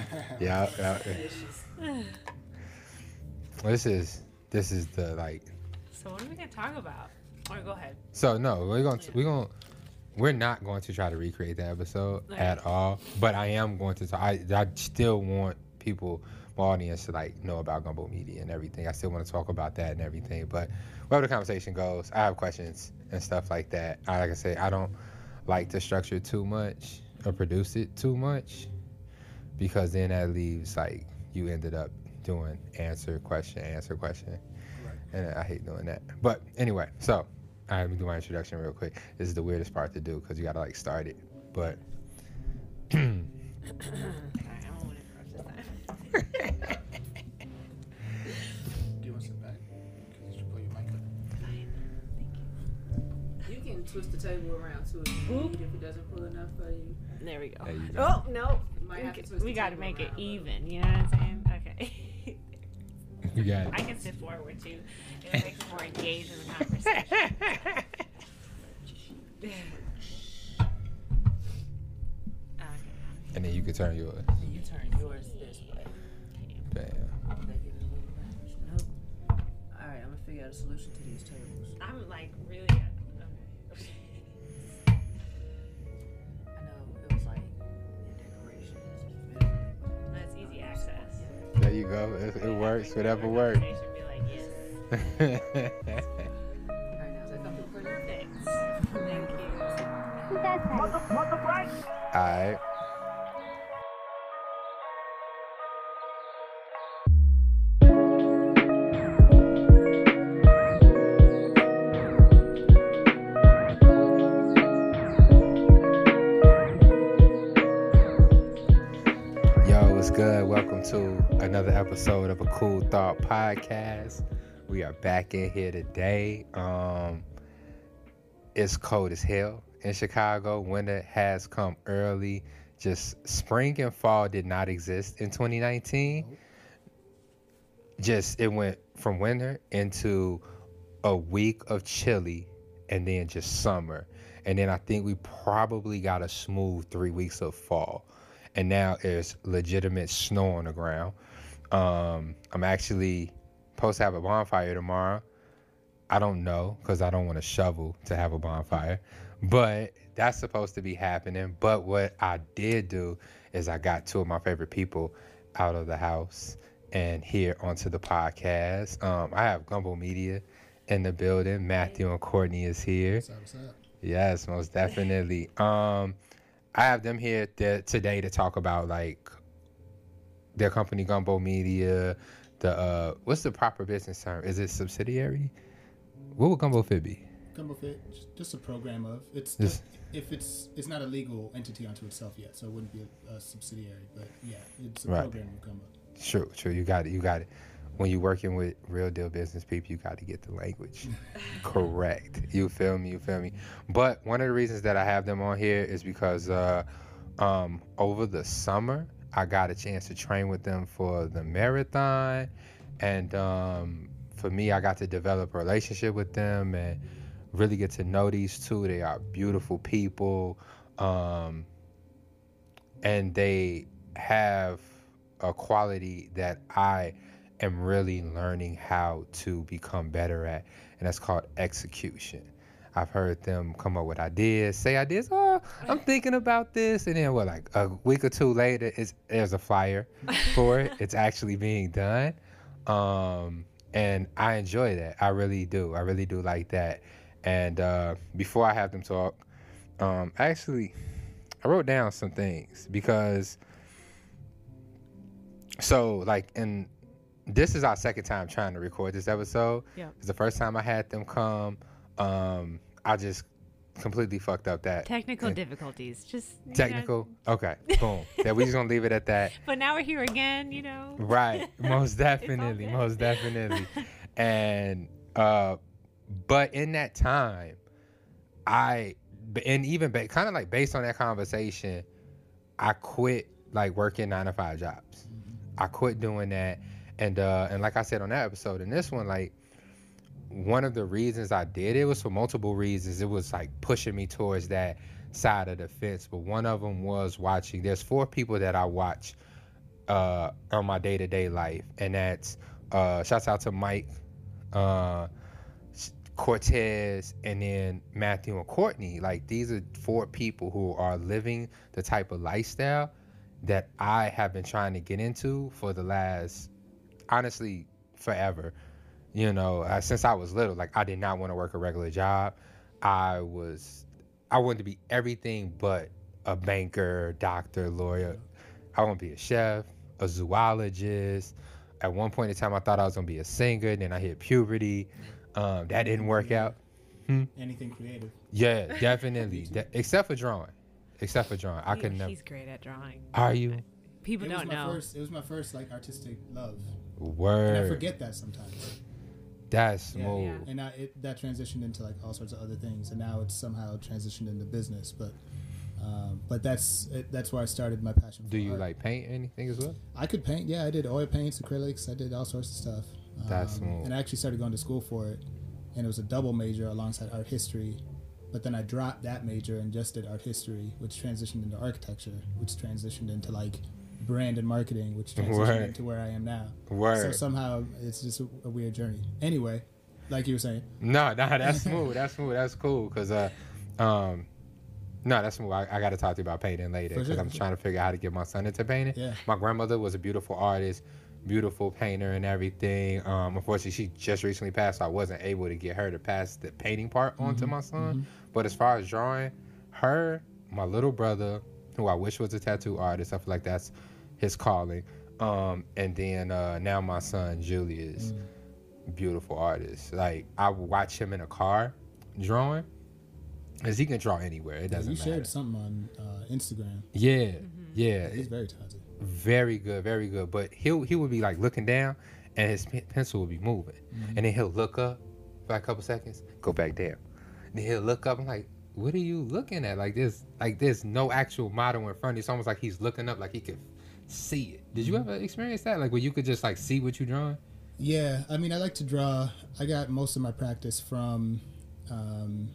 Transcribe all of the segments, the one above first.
yeah, yeah. This is this is the like. So what are we gonna talk about? Or go ahead. So no, we're going to we're gonna we're not going to try to recreate the episode Right. at all. But I am going to. I I still want people, my audience, to like know about Gumbo Media and everything. I still want to talk about that and everything. But wherever the conversation goes, I have questions and stuff like that. I, like I say, I don't like to structure too much or produce it too much because then that leaves like you ended up doing answer question answer question and i hate doing that but anyway so i let me do my introduction real quick this is the weirdest part to do because you gotta like start it but Alright, I'm gonna approach this time. Do you want to sit back? You pull your mic up? You can twist the table around too if if it doesn't pull enough for you. There we go. There you go. Oh no. You might We, have to we gotta make it around a little even, you know what I'm saying? Okay. you got it. I can sit forward too. It makes me more engaged in the conversation. and then you can turn yours And you turn yours this way. bam They give it a little range. Nope. All right, I'm gonna figure out a solution to these tables. I'm like really. You go. It, it works whatever works. Conversation Be like, yes. all right, good? Welcome to another episode of a Cool Thought Podcast. We are back in here today. Um, it's cold as hell in Chicago. Winter has come early. Just spring and fall did not exist in 2019. Just it went from winter into a week of chilly and then just summer. And then I think we probably got a smooth three weeks of fall. And now there's legitimate snow on the ground. Um, I'm actually supposed to have a bonfire tomorrow. I don't know because I don't want to shovel to have a bonfire, but that's supposed to be happening. But what I did do is I got two of my favorite people out of the house and here onto the podcast. Um, I have Gumbo Media in the building. Matthew and Courtney is here. What's up? What's up? Yes, most definitely. Um, I have them here th- today to talk about like their company Gumbo Media. The uh, what's the proper business term? Is it subsidiary? What would Gumbo Fit be? Gumbo Fit, just- a program of. It's Just- if it's it's not a legal entity unto itself yet, so it wouldn't be a, a subsidiary. But yeah, it's a Right. program of Gumbo. True, true. You got it. You got it. When you're working with real deal business people, you got to get the language correct. You feel me? You feel me? But one of the reasons that I have them on here is because uh, um, over the summer, I got a chance to train with them for the marathon, and um, for me, I got to develop a relationship with them and really get to know these two. They are beautiful people, um, and they have a quality that I am really learning how to become better at, and that's called execution. I've heard them come up with ideas, say ideas. Oh, I'm thinking about this, and then what? Like a week or two later, it's, there's a flyer for it. It's actually being done, um, and I enjoy that. I really do. I really do like that. And uh, before I have them talk, um, actually, I wrote down some things because so like and this is our second time trying to record this episode. Yeah. 'Cause the first time i had them come um i just completely fucked up that. Technical and- difficulties. Just you know, technical? Okay boom. That we just gonna leave it at that. But now we're here again, you know. right. Most definitely most definitely. And uh but in that time i and even ba- kind of like based on that conversation i quit like working nine to five jobs. I quit doing that and uh and like i said on that episode in this one like one of the reasons i did it was for multiple reasons it was like pushing me towards that side of the fence but one of them was watching there's four people that i watch uh, on my day to day life, and that's uh, shouts out to Mike, uh, Cortez, and then Matthew and Courtney. Like these are four people who are living the type of lifestyle that I have been trying to get into for the last, honestly, forever. You know, uh, since I was little, like I did not want to work a regular job. I was, I wanted to be everything but a banker, doctor, lawyer. I want to be a chef, a zoologist. At one point in time, I thought I was gonna be a singer. Then I hit puberty. Um, that didn't work out. Anything creative. Yeah, definitely. De- except for drawing. Except for drawing, I He- could never. He's great at drawing. Are you? People It don't my know. first. It was my first like artistic love, and I forget that sometimes. That's Yeah. smooth. Yeah. And I, it, that transitioned into like all sorts of other things, and now it's somehow transitioned into business. But, um, but that's it, that's where I started my passion. For Do you art. like paint anything as well? I could paint. Yeah, I did oil paints, acrylics. I did all sorts of stuff. That's Um, smooth. And I actually started going to school for it, and it was a double major alongside art history. But then I dropped that major and just did art history, which transitioned into architecture, which transitioned into like brand and marketing, which transitioned Word. into where I am now. So somehow it's just a, a weird journey. Anyway, like you were saying, No, no, that's smooth. That's smooth. That's cool. Cause uh, um, no, that's smooth. I, I got to talk to you about painting later because sure, I'm trying to figure out how to get my son into painting. Yeah. My grandmother was a beautiful artist, beautiful painter, and everything. Um, unfortunately, she just recently passed, so I wasn't able to get her to pass the painting part onto Mm-hmm, my son. But as far as drawing, her, my little brother, who I wish was a tattoo artist, I feel like that's his calling. Um, and then uh, now my son Julius, Mm. beautiful artist. Like I watch him in a car drawing, cause he can draw anywhere. It doesn't you matter. shared something on uh, Instagram. Yeah, yeah, He's very talented. very good, very good. But he'll he would be like looking down, and his pe- pencil would be moving, and then he'll look up for a couple seconds, go back down. Then he'll look up. I'm like, what are you looking at? Like this, like there's no actual model in front. It's almost like he's looking up, like he could see it. Did you ever experience that? Like where you could just like see what you're drawing? Yeah, I mean, I like to draw. I got most of my practice from, um,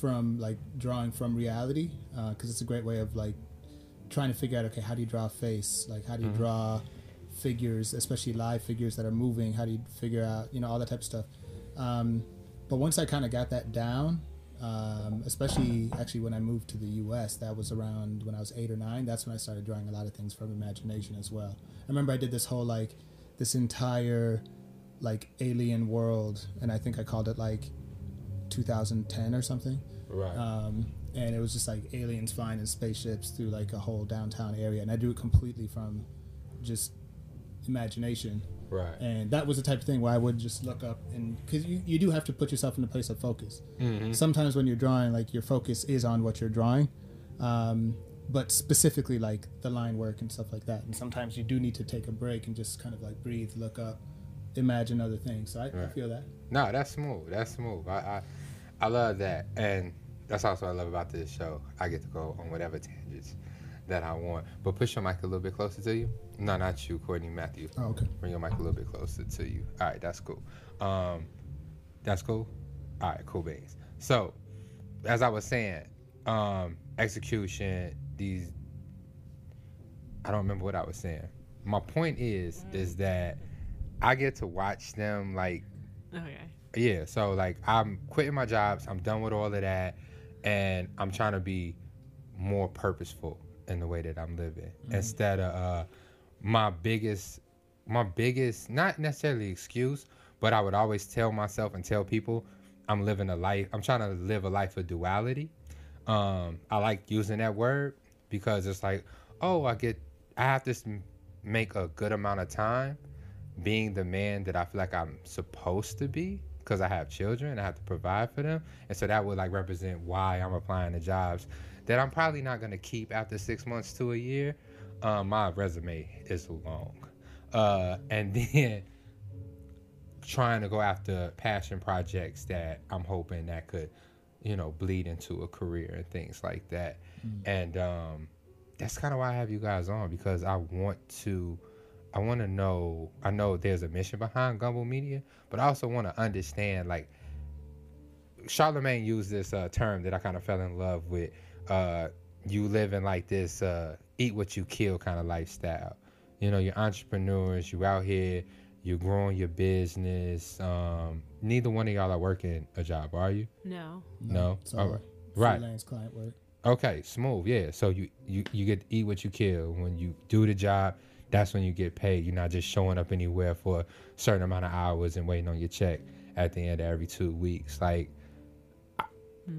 from like drawing from reality, because it's a great way of like trying to figure out okay, how do you draw a face? Like, how do you draw figures, especially live figures that are moving? How do you figure out, you know, all that type of stuff? Um, but once I kind of got that down, um, especially actually when I moved to the U.S., that was around when I was eight or nine. That's when I started drawing a lot of things from imagination as well. I remember I did this whole like this entire like alien world, and I think I called it like 2010 or something. Right. Um, and it was just like aliens flying in spaceships through like a whole downtown area, and I drew it completely from just imagination. Right. And that was the type of thing where I would just look up and because you, you do have to put yourself in a place of focus. Mm-hmm. Sometimes when you're drawing, like your focus is on what you're drawing, um, but specifically like the line work and stuff like that. And sometimes you do need to take a break and just kind of like breathe, look up, imagine other things. So I, I feel that. No, that's smooth. That's smooth. I, I I love that, and that's also what I love about this show. I get to go on whatever tangents that I want. But push your mic a little bit closer to you. No, not you, Courtney Matthew. Oh, okay. Bring your mic a little bit closer to you. All right, that's cool. Um, that's cool. All right, cool beans. So, as I was saying, um, execution. These. I don't remember what I was saying. My point is, is that I get to watch them like Okay. yeah so like i'm quitting my jobs i'm done with all of that and i'm trying to be more purposeful in the way that i'm living instead of uh my biggest my biggest not necessarily excuse but i would always tell myself and tell people i'm living a life i'm trying to live a life of duality um i like using that word because it's like oh i get i have to make a good amount of time being the man that I feel like I'm supposed to be because I have children I have to provide for them. And so that would like represent why I'm applying to jobs that I'm probably not going to keep after six months to a year. Um, my resume is long. Uh, and then trying to go after passion projects that I'm hoping that could, you know, bleed into a career and things like that. And um, that's kind of why I have you guys on because I want to I want to know. I know there's a mission behind Gumbo Media, but I also want to understand. Like, Charlemagne used this uh, term that I kind of fell in love with. Uh, you live in like this uh, eat what you kill kind of lifestyle. you know, you're entrepreneurs. you're out here. You're growing your business. Um, neither one of y'all are working a job, are you? No. No? It's all Alright. Right. freelance client work. Okay, smooth. Yeah. So you you you get to eat what you kill. When you do the job, that's when you get paid. You're not just showing up anywhere for a certain amount of hours and waiting on your check at the end of every two weeks. Like, I,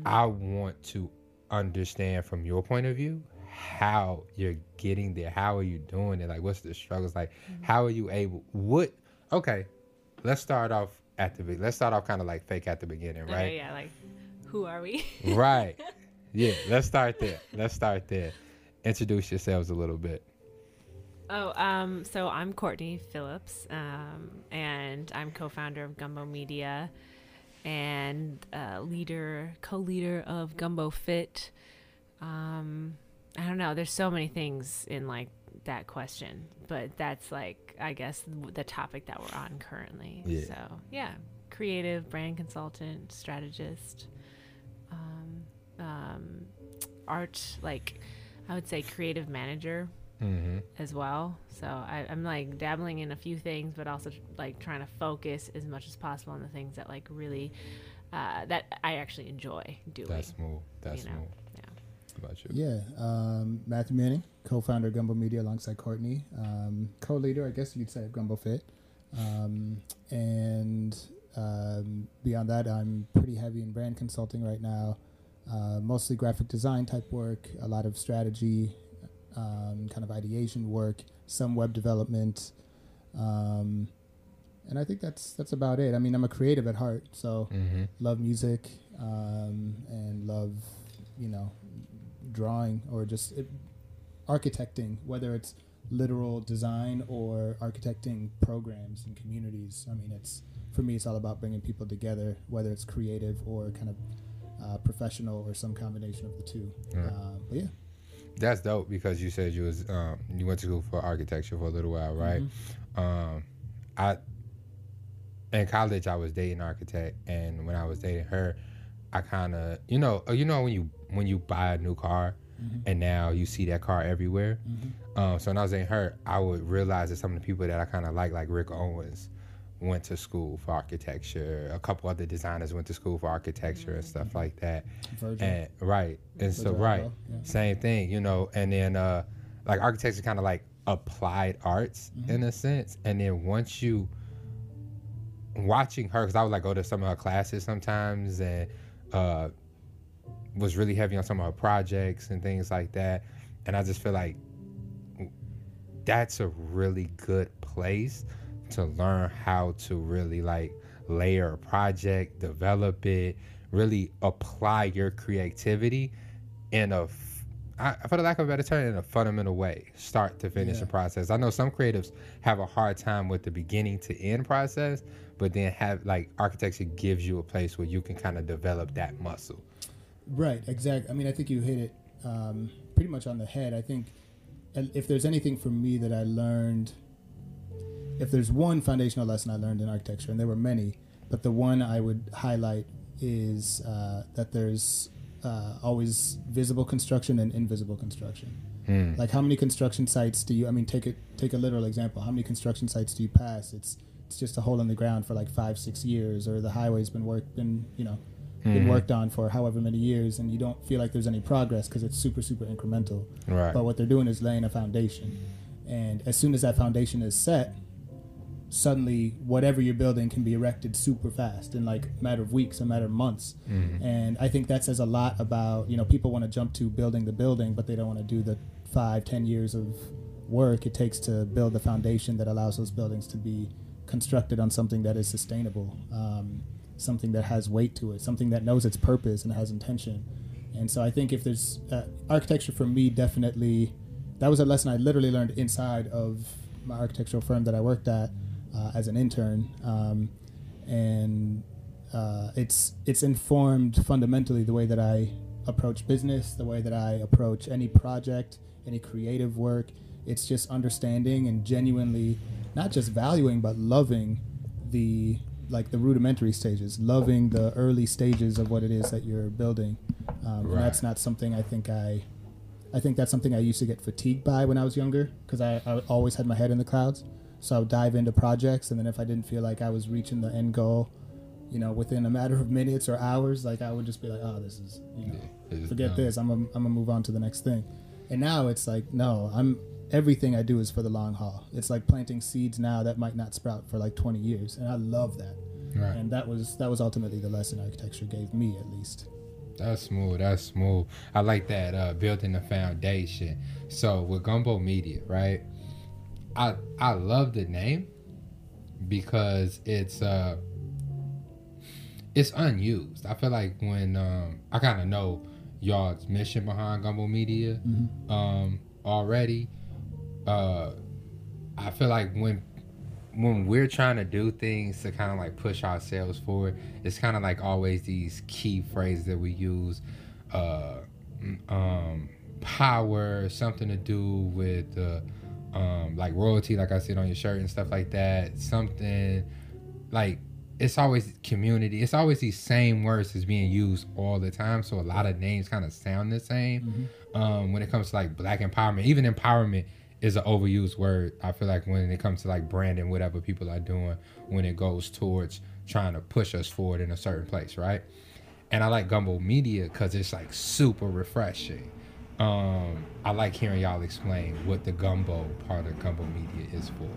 I want to understand from your point of view how you're getting there. How are you doing it? Like, what's the struggles? Like, how are you able? What? Okay, let's start off at the let's start off kind of like fake at the beginning, right? Okay, yeah, like, who are we? right. Yeah, let's start there. Let's start there. Introduce yourselves a little bit. Oh, um, so I'm Courtney Phillips, um, and I'm co-founder of Gumbo Media, and uh, leader, co-leader of Gumbo Fit. Um, I don't know. There's so many things in like that question, but that's like I guess the topic that we're on currently. Yeah. So yeah, creative brand consultant, strategist, um, um, art like I would say creative manager Mm-hmm. as well. So I, I'm like dabbling in a few things, but also like trying to focus as much as possible on the things that like really uh, that I actually enjoy doing. That's smooth. That's you know, smooth. Yeah. About you? Yeah, um, Matthew Manning, co-founder of Gumbo Media alongside Courtney, um, co-leader, I guess you'd say, of Gumbo Fit. Um, and um, beyond that, I'm pretty heavy in brand consulting right now, uh, mostly graphic design type work, a lot of strategy, um, kind of ideation work, some web development, um, and I think that's that's about it. I mean, I'm a creative at heart, so Mm-hmm. love music um, and love you know drawing or just it, architecting whether it's literal design or architecting programs and communities i mean it's for me it's all about bringing people together whether it's creative or kind of uh, professional or some combination of the two Yeah. uh, but yeah That's dope because you said you was um, you went to school for architecture for a little while, right? Um, I in college I was dating an architect, and when I was dating her, I kind of you know uh, you know when you when you buy a new car, and now you see that car everywhere. Um, so when I was in her, I would realize that some of the people that I kind of like, like Rick Owens, went to school for architecture. A couple other designers went to school for architecture and stuff like that. Virgil. And right, and so right, yeah. same thing, you know. And then uh, like architecture, kind of like applied arts in a sense. And then once you watching her, because I would like go to some of her classes sometimes, and uh, was really heavy on some of her projects and things like that. And I just feel like that's a really good place to learn how to really like layer a project, develop it, really apply your creativity in a, I, for the lack of a better term, in a fundamental way, start to finish Yeah. the process. I know some creatives have a hard time with the beginning to end process, but then have like architecture gives you a place where you can kind of develop that muscle. Right, exactly. I mean, I think you hit it um, pretty much on the head. I think if there's anything for me that I learned, if there's one foundational lesson I learned in architecture, and there were many, but the one I would highlight is uh, that there's uh, always visible construction and invisible construction. Like how many construction sites do you? I mean, take it take a literal example. How many construction sites do you pass? It's it's just a hole in the ground for like five six years, or the highway's been worked been you know been mm-hmm. worked on for however many years, and you don't feel like there's any progress because it's super super incremental. Right. But what they're doing is laying a foundation, and as soon as that foundation is set, suddenly whatever you're building can be erected super fast in like a matter of weeks, a matter of months. Mm-hmm. And I think that says a lot about you know people want to jump to building the building, but they don't want to do the five ten years of work it takes to build the foundation that allows those buildings to be constructed on something that is sustainable, um, something that has weight to it, something that knows its purpose and has intention. And so I think if there's uh, architecture for me, definitely that was a lesson I literally learned inside of my architectural firm that I worked at uh, as an intern, um, and uh, it's it's informed fundamentally the way that I approach business, the way that I approach any project, any creative work. It's just understanding and genuinely not just valuing but loving the like the rudimentary stages, loving the early stages of what it is that you're building. Um, And that's not something I think I I think that's something I used to get fatigued by when I was younger because I, I always had my head in the clouds. So I would dive into projects, and then if I didn't feel like I was reaching the end goal, you know, within a matter of minutes or hours, like I would just be like, oh, this is, you know, It's forget this. I'm gonna, I'm gonna move on to the next thing. And now it's like, no, I'm everything I do is for the long haul. It's like planting seeds now that might not sprout for like 20 years, and I love that. Right. And that was that was ultimately the lesson architecture gave me, at least. That's smooth. That's smooth. I like that uh, building the foundation. So with Gumbo Media, right? I I love the name because it's uh it's unused. I feel like when um I kind of know y'all's mission behind Gumbo Media um already. Uh I feel like when when we're trying to do things to kind of like push ourselves forward, it's kind of like always these key phrases that we use. Uh, um, power, something to do with uh, um, like royalty, like I said on your shirt and stuff like that. Something like it's always community. It's always these same words that's being used all the time. So a lot of names kind of sound the same. Um, when it comes to like black empowerment, even empowerment is an overused word. I feel like when it comes to like branding, whatever people are doing, when it goes towards trying to push us forward in a certain place, right? And I like Gumbo Media because it's like super refreshing. Um, I like hearing y'all explain what the gumbo part of Gumbo Media is for.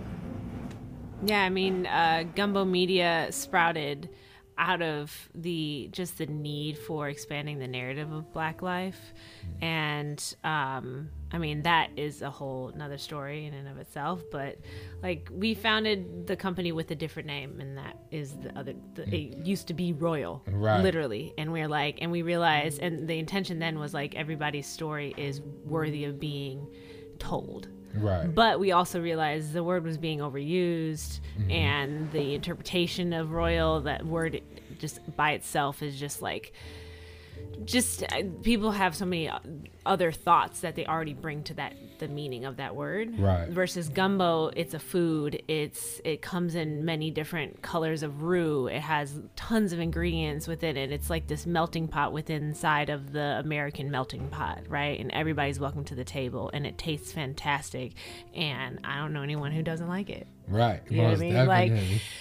Yeah, I mean, uh, Gumbo Media sprouted out of the just the need for expanding the narrative of Black life, and um, I mean that is a whole another story in and of itself. But like we founded the company with a different name, and that is the other. The, it used to be Royal, Right. literally, and we're like, and we realized, and the intention then was like everybody's story is worthy of being told Right. but we also realized the word was being overused mm-hmm. and the interpretation of royal that word just by itself is just like just uh, people have so many uh, other thoughts that they already bring to that the meaning of that word. Right. versus gumbo it's a food. It's it comes in many different colors of roux. It has tons of ingredients within it. It's like this melting pot within inside of the american melting pot right? And everybody's welcome to the table and it tastes fantastic. And i don't know anyone who doesn't like it. Right. you know what I mean? Like,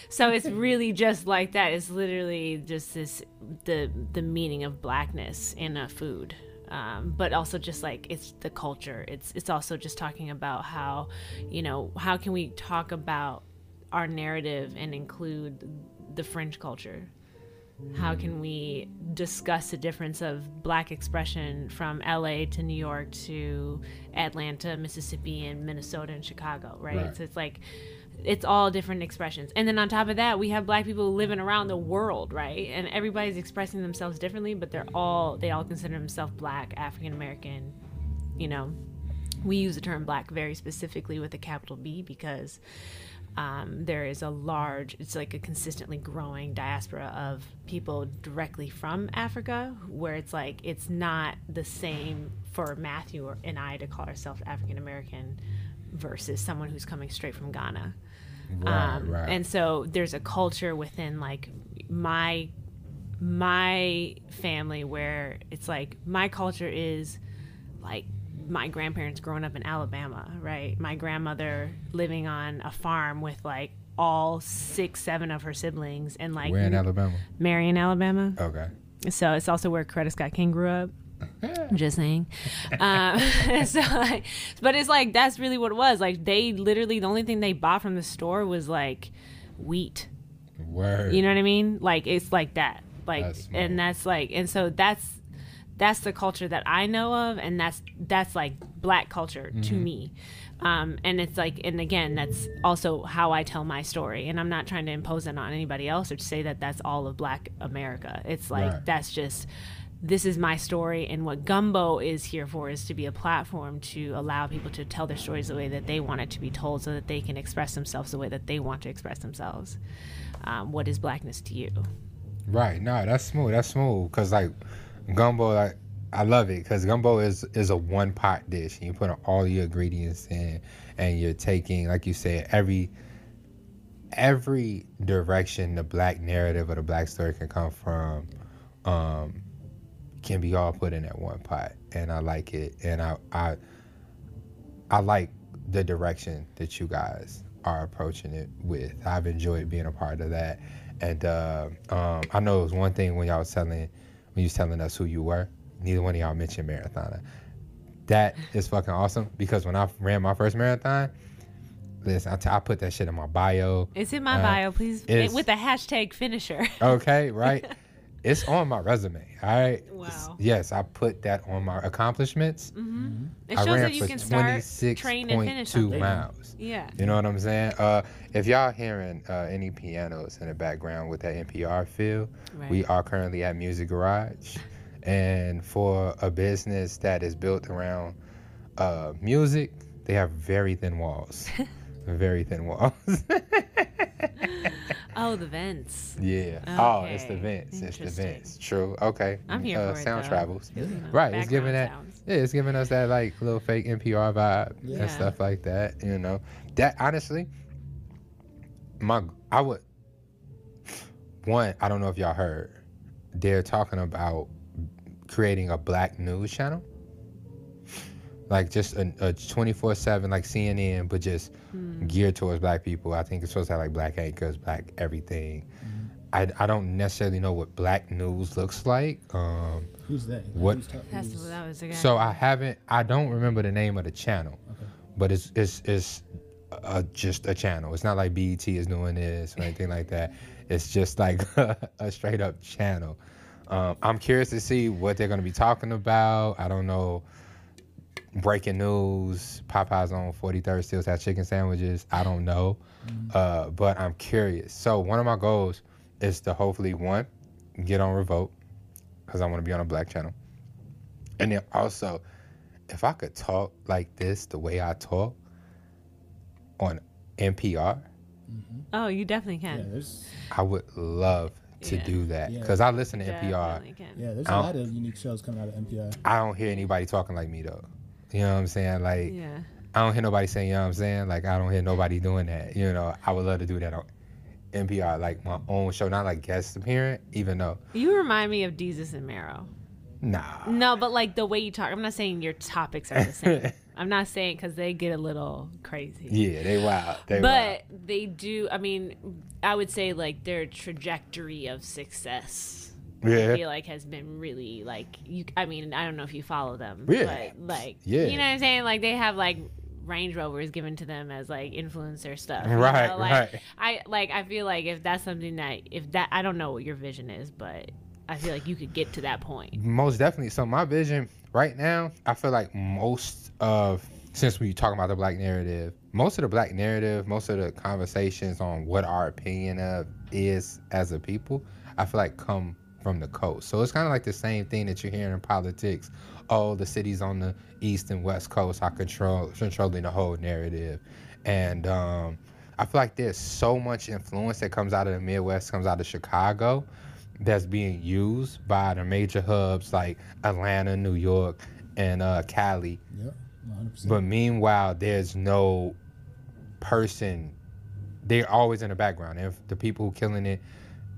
so it's really just like that. It's literally just this the the meaning of blackness in a food, um, but also just like it's the culture. It's it's also just talking about how, you know, how can we talk about our narrative and include the French culture. How can we discuss the difference of black expression from LA to New York to Atlanta, Mississippi, and Minnesota and Chicago, right? Right. So it's like it's all different expressions. And then on top of that, we have black people living around the world, right? And everybody's expressing themselves differently, but they're all they all consider themselves black, African American, you know. We use the term black very specifically with a capital B because um, there is a large, it's like a consistently growing diaspora of people directly from Africa, where it's like it's not the same for Matthew and I to call ourselves African American versus someone who's coming straight from Ghana. Right. Um, right. And so there's a culture within like my my family where it's like my culture is like my grandparents growing up in Alabama, right? My grandmother living on a farm with like all six, seven of her siblings and like Where in Alabama? Marion, Alabama. Okay. So it's also where Coretta Scott King grew up. Just saying. Um, so, like, but it's like that's really what it was. Like they literally the only thing they bought from the store was like wheat. Word. You know what I mean? Like it's like that. Like That's and that's like and so that's that's the culture that I know of and that's that's like black culture to Mm-hmm. me. Um, and it's like and again that's also how I tell my story and I'm not trying to impose it on anybody else or to say that that's all of black America. It's like Right. that's just this is my story and what gumbo is here for is to be a platform to allow people to tell their stories the way that they want it to be told so that they can express themselves the way that they want to express themselves um, what is blackness to you Right. No, that's smooth. That's smooth. Cause like gumbo, like I love it. Cause gumbo is is a one pot dish, and you put all your ingredients in, and you're taking, like you said, every every direction the black narrative or the black story can come from. Um, can be all put in that one pot, and I like it, and I I I like the direction that you guys are approaching it with. I've enjoyed being a part of that, and uh, um, I know it was one thing when y'all was telling when you was telling us who you were. Neither one of y'all mentioned marathoner. That is fucking awesome because when I ran my first marathon, listen, I, t- I put that shit in my bio. It's in my Uh, bio, please, with the hashtag finisher. Okay, right? it's on my resume. All right. Wow. Yes, I put that on my accomplishments. hmm It I shows that you can start, train, and finish 26.2 something. miles. Yeah. You know what I'm saying? Uh, if y'all hearing uh, any pianos in the background with that NPR feel, Right. we are currently at Music Garage. And for a business that is built around uh, music, they have very thin walls. very thin walls. oh, the vents. yeah. Oh, it's the vents. It's the vents. True. Okay. I'm here uh, for Sound though. travels. You know, Right, it's giving that- sounds. Yeah, it's giving us that like little fake NPR vibe Yeah. and stuff like that. You know, that honestly, my I would one. I don't know if y'all heard. They're talking about creating a black news channel, like just a twenty four seven like CNN, but just Hmm. geared towards black people. I think it's supposed to have like black anchors, black everything. I, I don't necessarily know what black news looks like. Um, Who's they? Like, What- who's ta- That's who's- that was again. So I haven't. I don't remember the name of the channel, Okay. but it's it's it's uh just a channel. It's not like BET is doing this or anything like that. It's just like a straight up channel. Um, I'm curious to see what they're going to be talking about. I don't know. Breaking news: Popeyes on 43rd still has chicken sandwiches. I don't know, uh, but I'm curious. So one of my goals is to hopefully one get on Revolt because I want to be on a black channel. And then also, if I could talk like this, the way I talk on NPR, oh, you definitely can. there's I would love to Yeah. do that Yeah. because I listen to NPR. Can. yeah, there's a lot of unique shows coming out of NPR. I don't hear anybody talking like me though. You know what I'm saying? Like Yeah. I don't hear nobody saying, you know what I'm saying? Like I don't hear nobody doing that. You know, I would love to do that on NPR, like my own show, not like guest appearance, even though You remind me of Desus and Mero. nah. No, but like the way you talk, I'm not saying your topics are the same. I'm not saying because they get a little crazy. Yeah, they wild. They but they do. I mean, I would say like their trajectory of success. Wild. I feel like has been really like you. I mean, I don't know if you follow them. Yeah. But like, Yeah. you know what I'm saying? Like they have like Range Rovers given to them as like influencer stuff. you Right, know? Like, right. I like. I feel like if that's something that if that I don't know what your vision is, but I feel like you could get to that point. Most definitely. So my vision right now, I feel like most of since we talking about the black narrative, most of the black narrative, most of the conversations on what our opinion of is as a people, I feel like come from the coast. So it's kind of like the same thing that you're hearing in politics. Oh, the cities on the east and west coast are control controlling the whole narrative, and um, I feel like there's so much influence that comes out of the Midwest, comes out of Chicago, that's being used by the major hubs like Atlanta, New York, and uh, Cali. Yep, 100%. But meanwhile, there's no person. They're always in the background. If the people who killing it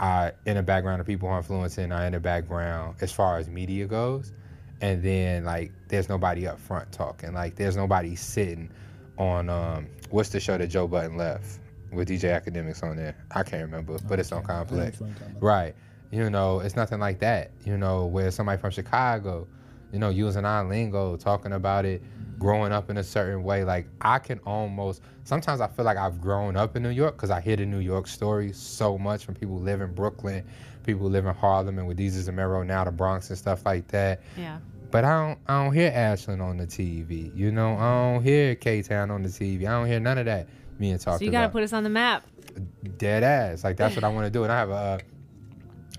are in the background, of people who are influencing are in the background as far as media goes. And then like, there's nobody up front talking. Like, there's nobody sitting on um, what's the show that Joe Budden left with DJ Akademiks on there? I can't remember, but it's on I Complex. which one you're talking about. Right. You know, it's nothing like that. You know, where somebody from Chicago, you know, using our lingo, talking about it, growing up in a certain way. Like I can almost sometimes I feel like I've grown up in New York because I hear the New York stories so much from people who live in Brooklyn, people who live in Harlem and with Desus and Mero now the Bronx and stuff like that. Yeah. But I don't I don't hear Ashland on the TV. You know, I don't hear K Town on the TV. I don't hear none of that being talked about. So you gotta about put us on the map. dead ass. Like that's what I want to do. And I have a uh,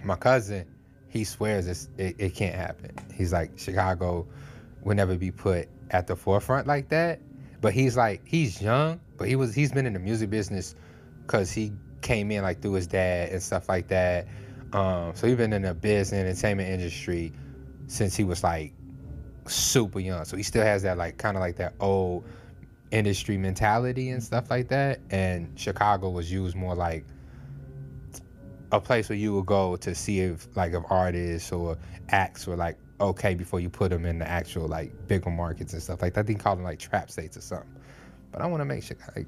my cousin. He swears it's, it it can't happen. He's like Chicago would never be put at the forefront like that. But he's like he's young, but he was he's been in the music business because he came in like through his dad and stuff like that. Um, so he's been in the business entertainment industry since he was like super young. So he still has that like kind of like that old industry mentality and stuff like that. And Chicago was used more like a place where you would go to see if like if artists or acts were like okay before you put them in the actual like bigger markets and stuff like that. They call them like trap states or something. But I want to make sure like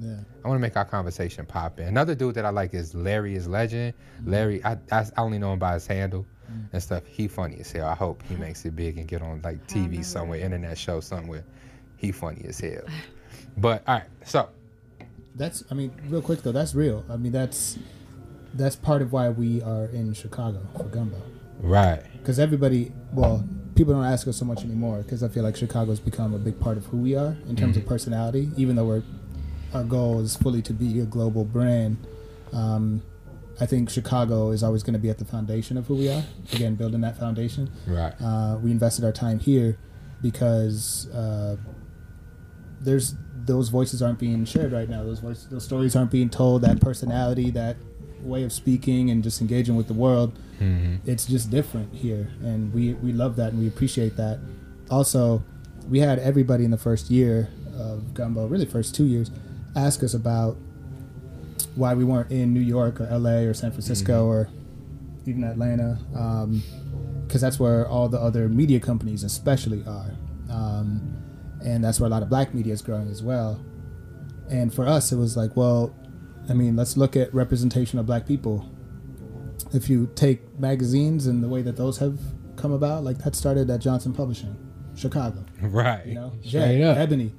Yeah. I want to make our conversation pop in. Another dude that I like is Larry is Legend. Mm-hmm. Larry, I, I only know him by his handle mm. and stuff. He funny as hell. I hope he makes it big and get on like TV somewhere, internet show somewhere. He funny as hell. But all right, so That's I mean, real quick though, that's real. I mean, that's that's part of why we are in Chicago for Gumbo. Right, Because everybody, well, people don't ask us so much anymore because I feel like Chicago's become a big part of who we are in terms of personality. Even though we're our goal is fully to be a global brand, um, I think Chicago is always going to be at the foundation of who we are. Again, building that foundation. right, Uh, we invested our time here because uh, there's those voices aren't being shared right now. Those voices, those stories aren't being told. That personality, that way of speaking, and just engaging with the world, hmm it's just different here, and we we love that and we appreciate that. Also, we had everybody in the first year of Gumbo, really first two years, ask us about why we weren't in New York or LA or San Francisco or even Atlanta, because that's where all the other media companies, especially, are, um, and that's where a lot of black media is growing as well. And for us, it was like, well, I mean, let's look at representation of black people. If you take magazines and the way that those have come about, like that started at Johnson Publishing, Chicago. right. You know, Straight Jet, up. Ebony.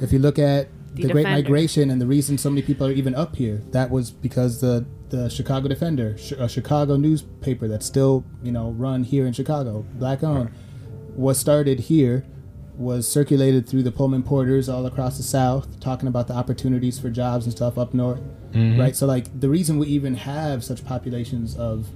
If you look at The the, Great Defender. Migration and the reason so many people are even up here, that was because the the Chicago Defender, a Chicago newspaper that's still you know run here in Chicago, black owned, was started here, was circulated through the Pullman porters all across the South, talking about the opportunities for jobs and stuff up north, Mhm. right? So like the reason we even have such populations of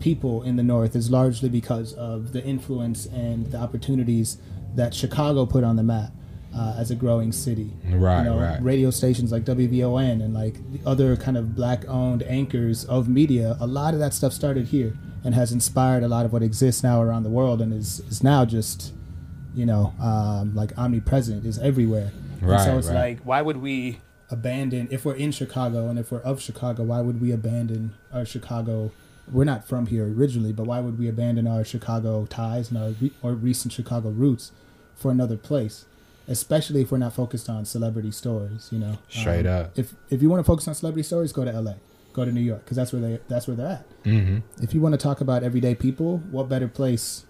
people in the north is largely because of the influence and the opportunities that Chicago put on the map uh, as a growing city. Right, you know, right. Radio stations like WVON and like the other kind of black-owned anchors of media. A lot of that stuff started here and has inspired a lot of what exists now around the world and is is now just, you know, um, like omnipresent, is everywhere. and Right, so it's right. like, why would we abandon if we're in Chicago and if we're of Chicago? Why would we abandon our Chicago? We're not from here originally, but why would we abandon our Chicago ties and our re- or recent Chicago roots for another place? Especially if we're not focused on celebrity stories, you know. Straight Um, up. If if you want to focus on celebrity stories, go to L.A. Go to New York because that's where they that's where they're at. hmm If you want to talk about everyday people, what better place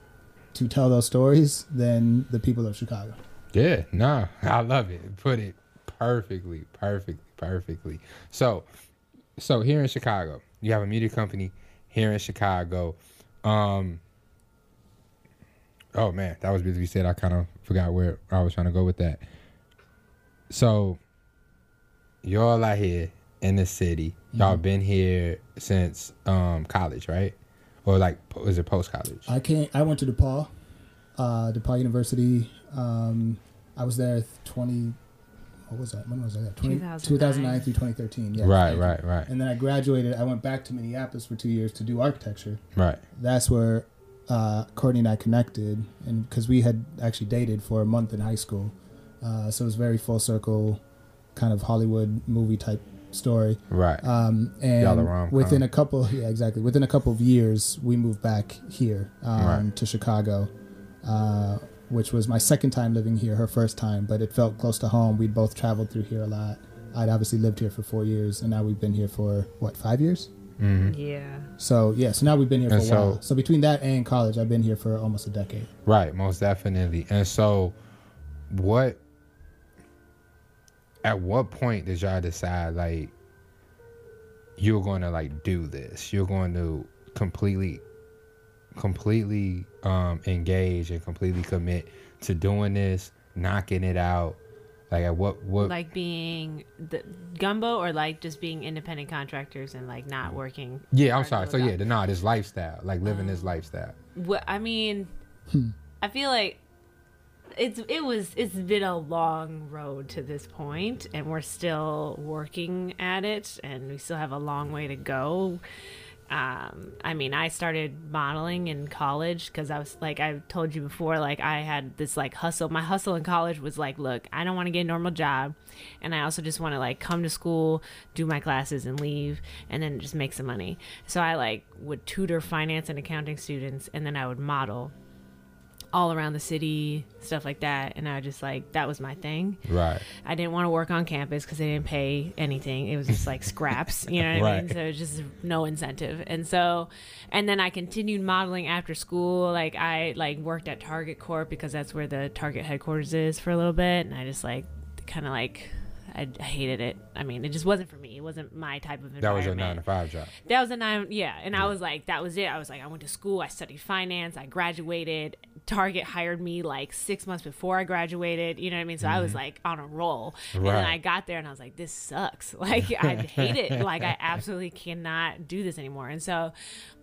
to tell those stories than the people of Chicago? Yeah, nah, I love it. Put it perfectly, perfectly, perfectly. So, so here in Chicago, you have a media company here in Chicago. Um, oh man, that was basically said I kind of forgot where I was trying to go with that. So, y'all out here in the city. Y'all Mhm. been here since um college, right? Or like, was it post college? I came. I went to DePaul, uh, DePaul University. Um, I was there twenty. What was that? When was I there? 20, 2009. 2009 through 2013. Yeah. right, right, right, And then I graduated. I went back to Minneapolis for two years to do architecture. right. That's where uh, Courtney and I connected, and because we had actually dated for a month in high school, uh, so it was very full circle, kind of Hollywood movie type story. Right. Um, Y'all and are rom-com. within a couple, yeah, exactly. Within a couple of years, we moved back here um, Right. to Chicago, uh, which was my second time living here. Her first time, but it felt close to home. We'd both traveled through here a lot. I'd obviously lived here for four years, and now we've been here for what five years. hmm Yeah. So yeah, so now we've been here for And a so- while. So between that and college, I've been here for almost a decade. Right, most definitely. And so, what? At what point did y'all decide like you're going to like do this? You're going to completely, completely um, engage and completely commit to doing this, knocking it out. Like at what what? Like being the gumbo or like just being independent contractors and like not working. yeah, I'm sorry. So yeah, out. the nah, this lifestyle, like living Oh. this lifestyle. What I mean, Hmm. I feel like it's it was it's been a long road to this point, and we're still working at it, and we still have a long way to go. Um, I mean, I started modeling in college because I was like I told you before, like I had this like hustle. My hustle in college was like, look, I don't want to get a normal job, and I also just want to like come to school, do my classes, and leave, and then just make some money. So I like would tutor finance and accounting students, and then I would model all around the city, stuff like that. And I just like that was my thing. Right. I didn't want to work on campus because they didn't pay anything. It was just like scraps, you know what I mean? Right. So it was just no incentive. And so, and then I continued modeling after school. Like I like worked at Target Corp because that's where the Target headquarters is for a little bit. And I just like kind of like. I, I hated it. I mean, it just wasn't for me. It wasn't my type of environment. That was your nine to five job. That was a nine, yeah. And I was like, that was it. I was like, I went to school, I studied finance, I graduated. Target hired me like six months before I graduated. You know what I mean? So I was mm-hmm. like on a roll. And then I got there and I was like, this sucks. Like, I hate it. Like, I absolutely cannot do this anymore. And so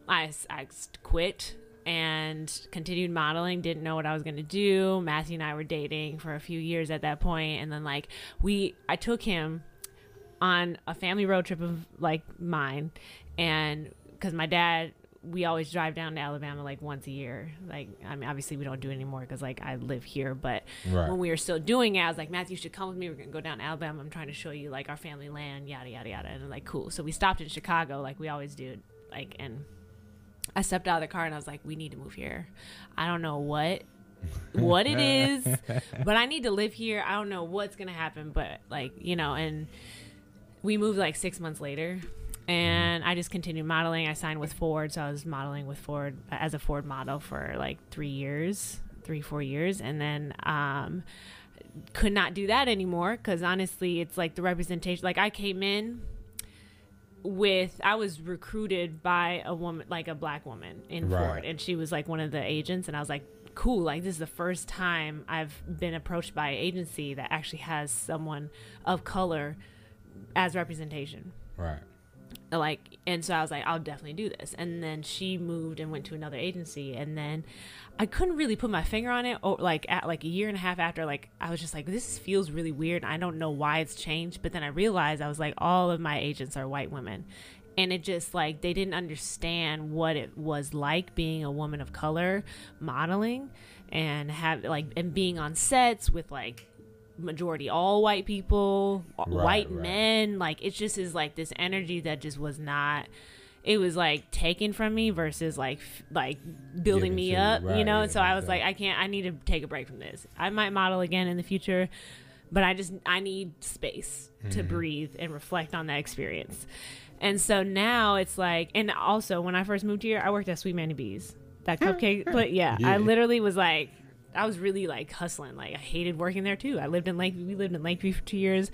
I, I quit and continued modeling didn't know what i was going to do. Matthew and i were dating for a few years at that point and then like we i took him on a family road trip of like mine and because my dad we always drive down to alabama like once a year. Like i mean obviously we don't do it anymore because like i live here but Right. when we were still doing it i was like matthew you should come with me. We're gonna go down to alabama. I'm trying to show you like our family land yada yada yada. And I'm like cool. So we stopped in chicago like we always do like and i stepped out of the car and i was like we need to move here. I don't know what what it is but i need to live here. I don't know what's gonna happen but like you know and we moved like six months later. And i just continued modeling. I signed with ford so i was modeling with ford as a ford model for like three years three four years. And then um could not do that anymore because honestly it's like the representation like i came in with i was recruited by a woman like a black woman in Right. ford and she was like one of the agents and i was like cool like this is the first time i've been approached by an agency that actually has someone of color as representation Right. Like and so i was like i'll definitely do this. And then she moved and went to another agency and then i couldn't really put my finger on it or like at like a year and a half after like i was just like this feels really weird i don't know why it's changed. But then i realized i was like all of my agents are white women. And it just like they didn't understand what it was like being a woman of color modeling and have like and being on sets with like majority all white people white right. men like it just is like this energy that just was not it was like taken from me versus like f- like building me up you know? yeah, and so i was like i can't i need to take a break from this. I might model again in the future but i just i need space to Mm-hmm. breathe and reflect on that experience. And so now it's like and also when i first moved here i worked at Sweet Mandy B's that cupcake but yeah, Yeah. i literally was like I was really like hustling. Like I hated working there too. I lived in Lake. We lived in Lakeview for two years.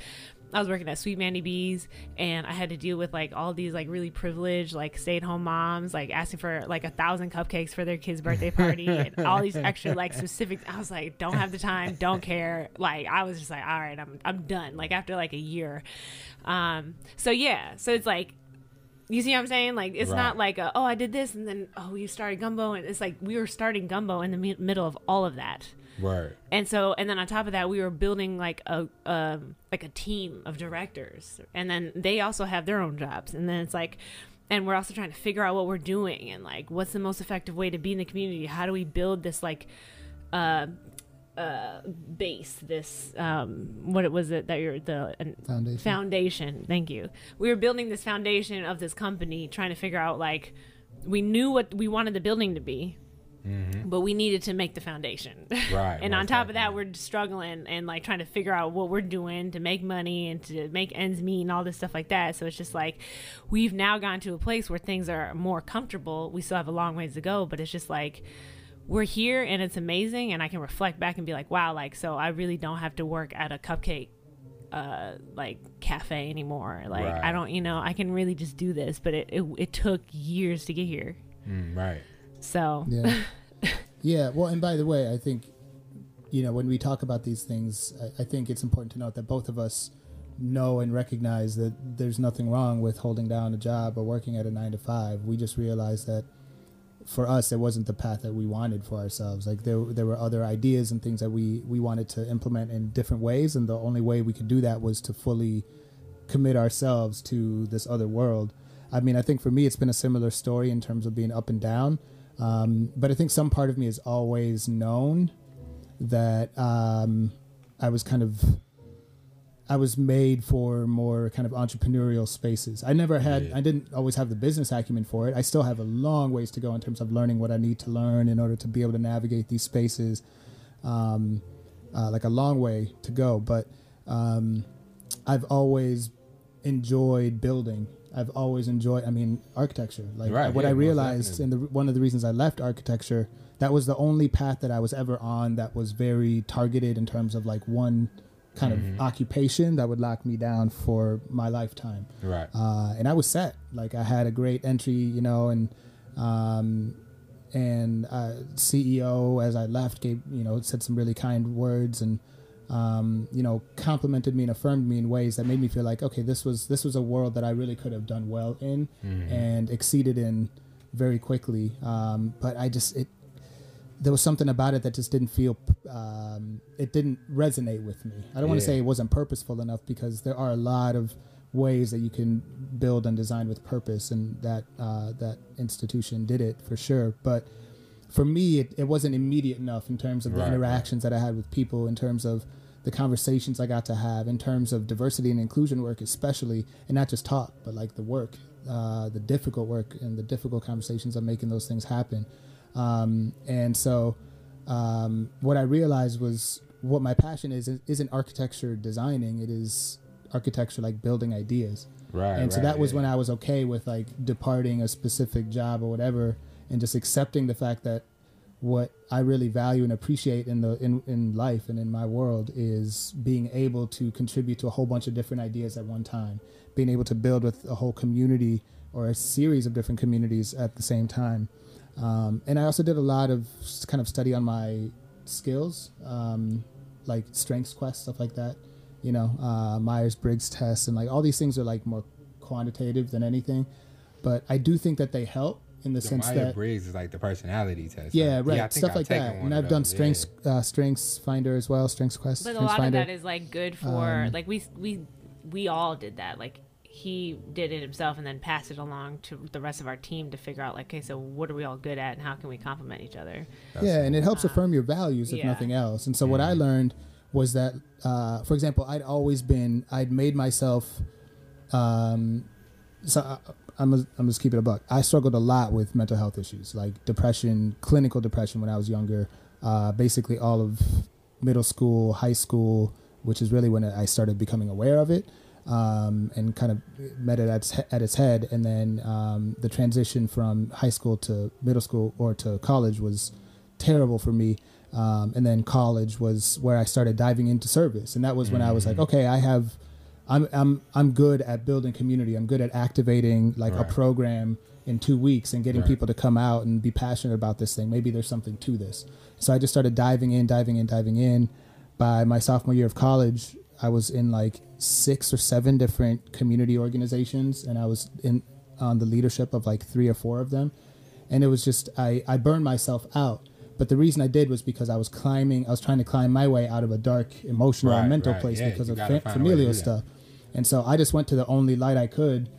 I was working at Sweet Mandy B's, and I had to deal with like all these like really privileged like stay at home moms like asking for like a thousand cupcakes for their kid's birthday party and all these extra like specific. I was like, don't have the time, don't care. Like I was just like, all right, I'm I'm done. Like after like a year. Um. So yeah. So it's like you see what I'm saying? Like it's Right. not like a, oh I did this and then oh you started gumbo and it's like we were starting gumbo in the mi- middle of all of that. Right. And so and then on top of that we were building like a um like a team of directors and then they also have their own jobs and then it's like and we're also trying to figure out what we're doing and like what's the most effective way to be in the community? How do we build this like uh uh base this um what it was it that you're the an- Foundation. foundation. Thank you. We were building this foundation of this company trying to figure out like we knew what we wanted the building to be but we needed to make the foundation. Right, and on most top of that definitely. we're struggling and like trying to figure out what we're doing to make money and to make ends meet and all this stuff like that. So it's just like we've now gone to a place where things are more comfortable. We still have a long ways to go but it's just like we're here and it's amazing and i can reflect back and be like wow like so i really don't have to work at a cupcake uh like cafe anymore like i don't you know i can really just do this but it it, it took years to get here Mm, right. so Yeah. yeah. Well, and by the way, I think, you know, when we talk about these things, I, I think it's important to note that both of us know and recognize that there's nothing wrong with holding down a job or working at a nine to five. We just realize that for us, it wasn't the path that we wanted for ourselves. Like there, there were other ideas and things that we, we wanted to implement in different ways. And the only way we could do that was to fully commit ourselves to this other world. I mean, I think for me, it's been a similar story in terms of being up and down. Um, but I think some part of me has always known that um, I was kind of, I was made for more kind of entrepreneurial spaces. I never had, Yeah. I didn't always have the business acumen for it. I still have a long ways to go in terms of learning what I need to learn in order to be able to navigate these spaces. Um, uh, like a long way to go, but um, I've always enjoyed building. I've always enjoyed, I mean, architecture. Like Right, what yeah, I realized, and the, one of the reasons I left architecture, that was the only path that I was ever on that was very targeted in terms of like one kind Mhm. of occupation that would lock me down for my lifetime. Right. Uh, and I was set. Like I had a great entry, you know, and um, and uh, CEO as I left gave you know said some really kind words and um, you know complimented me and affirmed me in ways that made me feel like okay this was this was a world that I really could have done well in Mhm. and exceeded in very quickly. Um, but I just it there was something about it that just didn't feel um, it didn't resonate with me. I don't want to say it wasn't purposeful enough because there are a lot of ways that you can build and design with purpose, and that uh, that institution did it for sure. But for me, it, it wasn't immediate enough in terms of the right. interactions that I had with people, in terms of the conversations I got to have, in terms of diversity and inclusion work, especially, and not just talk, but like the work, uh, the difficult work, and the difficult conversations of making those things happen. Um, and so, um, what I realized was what my passion is isn't architecture designing; it is architecture like building ideas Right. and so right, that was yeah. when I was okay with like departing a specific job or whatever, and just accepting the fact that what I really value and appreciate in the in, in life and in my world is being able to contribute to a whole bunch of different ideas at one time, being able to build with a whole community or a series of different communities at the same time. Um, and I also did a lot of kind of study on my skills, um, like strengths quest stuff like that. You know, uh, Myers Briggs tests and like all these things are like more quantitative than anything. But I do think that they help in the, The sense Myers that Briggs is like the personality test. yeah, right? right, I think stuff I've like that. And I've done those, strengths yeah. uh, strengths finder as well, strengths quest. But a lot finder. of that is like good for Um, like we we we all did that. Like he did it himself and then passed it along to the rest of our team to figure out like, okay, so what are we all good at and how can we complement each other? That's yeah, and it helps Um, affirm your values if yeah. nothing else. And so what I learned was that, uh, for example, I'd always been, I'd made myself. Um, so I, I'm, a, I'm just keeping it a buck. I struggled a lot with mental health issues, like depression, clinical depression when I was younger. Uh, basically, all of middle school, high school, which is really when I started becoming aware of it. Um, and kind of met it at its, at its head, and then um, the transition from high school to middle school or to college was terrible for me. Um, and then college was where I started diving into service, and that was when I was like, okay, I have, I'm I'm I'm good at building community. I'm good at activating like Right. a program in two weeks and getting Right. people to come out and be passionate about this thing. Maybe there's something to this. So I just started diving in, diving in, diving in. By my sophomore year of college, I was in like six or seven different community organizations, and I was in on the leadership of like three or four of them. And it was just I, I burned myself out. But the reason i did was because i was climbing i was trying to climb my way out of a dark emotional Right, and mental right. place Yeah, because of gotta fa- find a way to familial stuff. And so i just went to the only light i could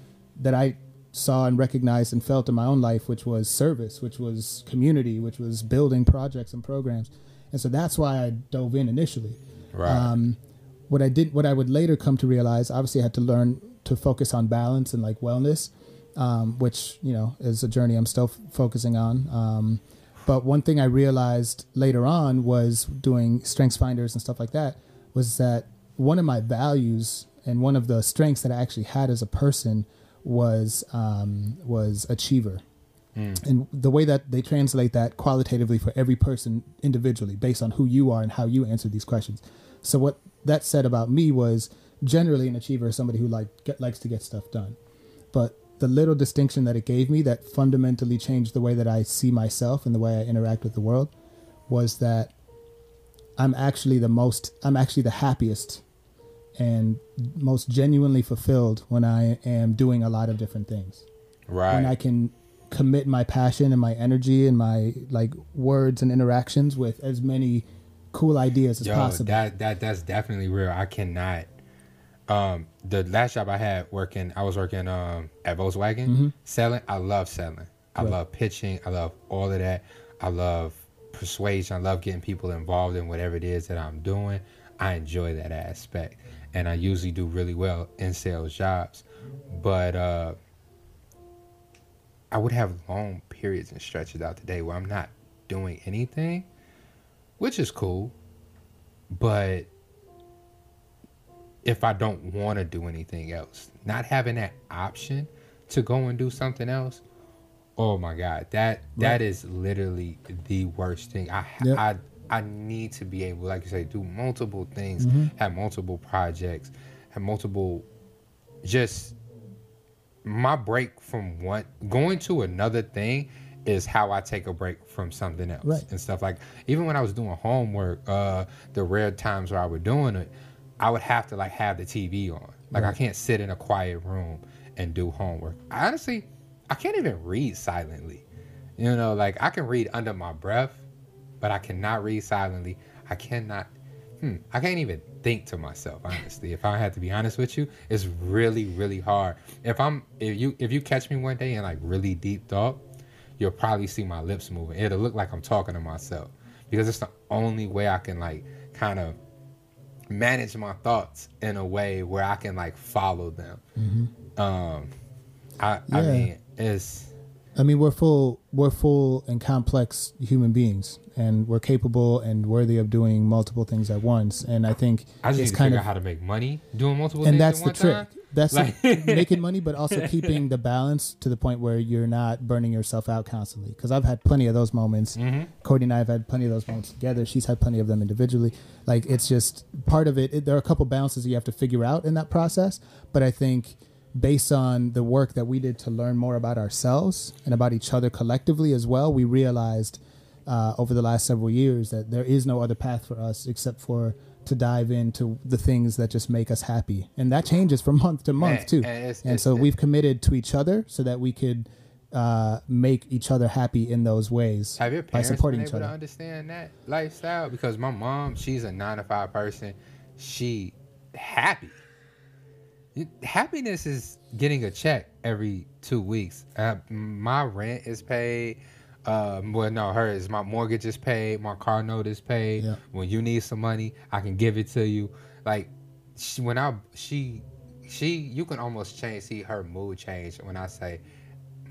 that i saw and recognized and felt in my own life which was service which was community which was building projects and programs. And so that's why i dove in initially. Right. um, what I did, what I would later come to realize, obviously, I had to learn to focus on balance and like wellness, um, which you know is a journey I'm still f- focusing on. Um, but one thing I realized later on was doing strengths finders and stuff like that was that one of my values and one of the strengths that I actually had as a person was um, was achiever. And the way that they translate that qualitatively for every person individually, based on who you are and how you answer these questions. So what that said about me was generally an achiever is somebody who like get, likes to get stuff done. But the little distinction that it gave me that fundamentally changed the way that I see myself and the way I interact with the world was that I'm actually the most I'm actually the happiest and most genuinely fulfilled when I am doing a lot of different things right. when I can commit my passion and my energy and my like words and interactions with as many cool ideas as Yo, possible. that that that's definitely real. I cannot. Um, the last job I had working, I was working um at Volkswagen selling. I love selling. I Mm-hmm. Right. love pitching. I love all of that. I love persuasion. I love getting people involved in whatever it is that I'm doing. I enjoy that aspect. and I usually do really well in sales jobs. But uh, I would have long periods and stretches out the day where I'm not doing anything, which is cool. But if I don't want to do anything else, not having that option to go and do something else, oh my god, that that is literally the worst thing. I Yep. I I need to be able, like you say, do multiple things, mm-hmm. have multiple projects, have multiple, just my break from one going to another thing is how I take a break from something else Right. and stuff like even when I was doing homework, uh, the rare times where I was doing it, I would have to like have the TV on. Like I can't sit in a quiet room and do homework. I honestly, I can't even read silently. You know, like I can read under my breath, but I cannot read silently. I cannot. Hmm, I can't even think to myself honestly. If I had to be honest with you, it's really, really hard. If I'm, if you, if you catch me one day in like really deep thought, you'll probably see my lips moving. It'll look like I'm talking to myself because it's the only way I can like kind of manage my thoughts in a way where I can like follow them. Um, I, I Mm-hmm. Mean, it's I mean, we're full, we're full and complex human beings, and we're capable and worthy of doing multiple things at once. And I think I just it's kind figure of, out how to make money doing multiple and things that's at the one trick. time. That's Like- making money, but also keeping the balance to the point where you're not burning yourself out constantly. Because I've had plenty of those moments. Mm-hmm. Cody and I have had plenty of those moments together. She's had plenty of them individually. Like it's just part of it. it there are a couple balances you have to figure out in that process. But I think based on the work that we did to learn more about ourselves and about each other collectively as well, we realized uh, over the last several years that there is no other path for us except for to dive into the things that just make us happy, and that changes from month to month too. and it's- And it's- so it- we've committed to each other so that we could uh, make each other happy in those ways Have your by supporting been each able to other. understand that lifestyle? Because my mom, she's a nine to five person. She happy. Happiness is getting a check every two weeks. Uh, my rent is paid. Um, well, no, hers. My mortgage is paid. My car note is paid. Yeah. When you need some money, I can give it to you. Like she, when I she she you can almost change see her mood change when I say,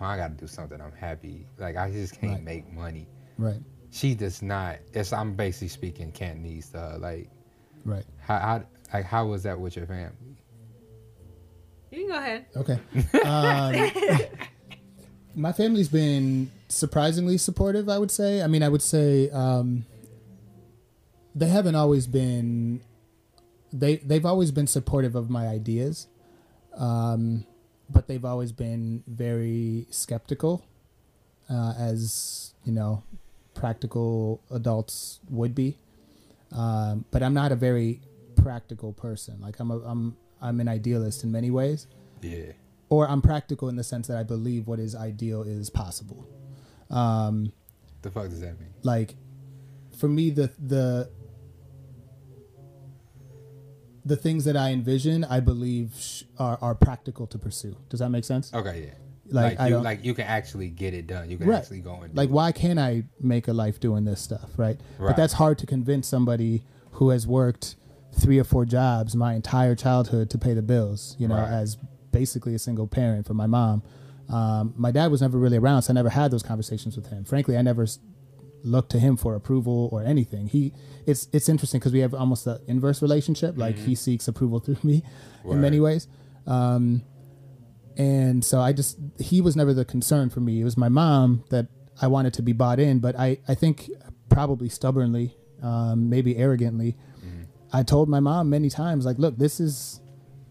I got to do something. I'm happy. Like I just can't Right. make money." Right, She does not. It's I'm basically speaking Cantonese to her. Like right. how, how like how was that with your family? You can go ahead. Okay. Um, my family's been surprisingly supportive. I would say. I mean, I would say um, they haven't always been. They they've always been supportive of my ideas, um, but they've always been very skeptical, uh, as you know, practical adults would be. Um, but I'm not a very practical person. Like I'm a I'm I'm an idealist in many ways Yeah. Or I'm practical in the sense that I believe what is ideal is possible. Um, The fuck does that mean? like for me, the the the things that I envision, I believe sh- are are practical to pursue. Does that make sense? Okay, yeah. Like, Like, you like you can actually get it done. You can Right. actually go and Like, why can't I make a life doing this stuff, right? right? But that's hard to convince somebody who has worked three or four jobs my entire childhood to pay the bills, you know, Right. as basically a single parent for my mom. Um, my dad was never really around, so I never had those conversations with him. Frankly, I never looked to him for approval or anything. He, it's it's interesting because we have almost the inverse relationship. Like he seeks approval through me in many ways. Um, and so I just he was never the concern for me. It was my mom that I wanted to be bought in, but I I think probably stubbornly, um, maybe arrogantly, I told my mom many times like, look, this is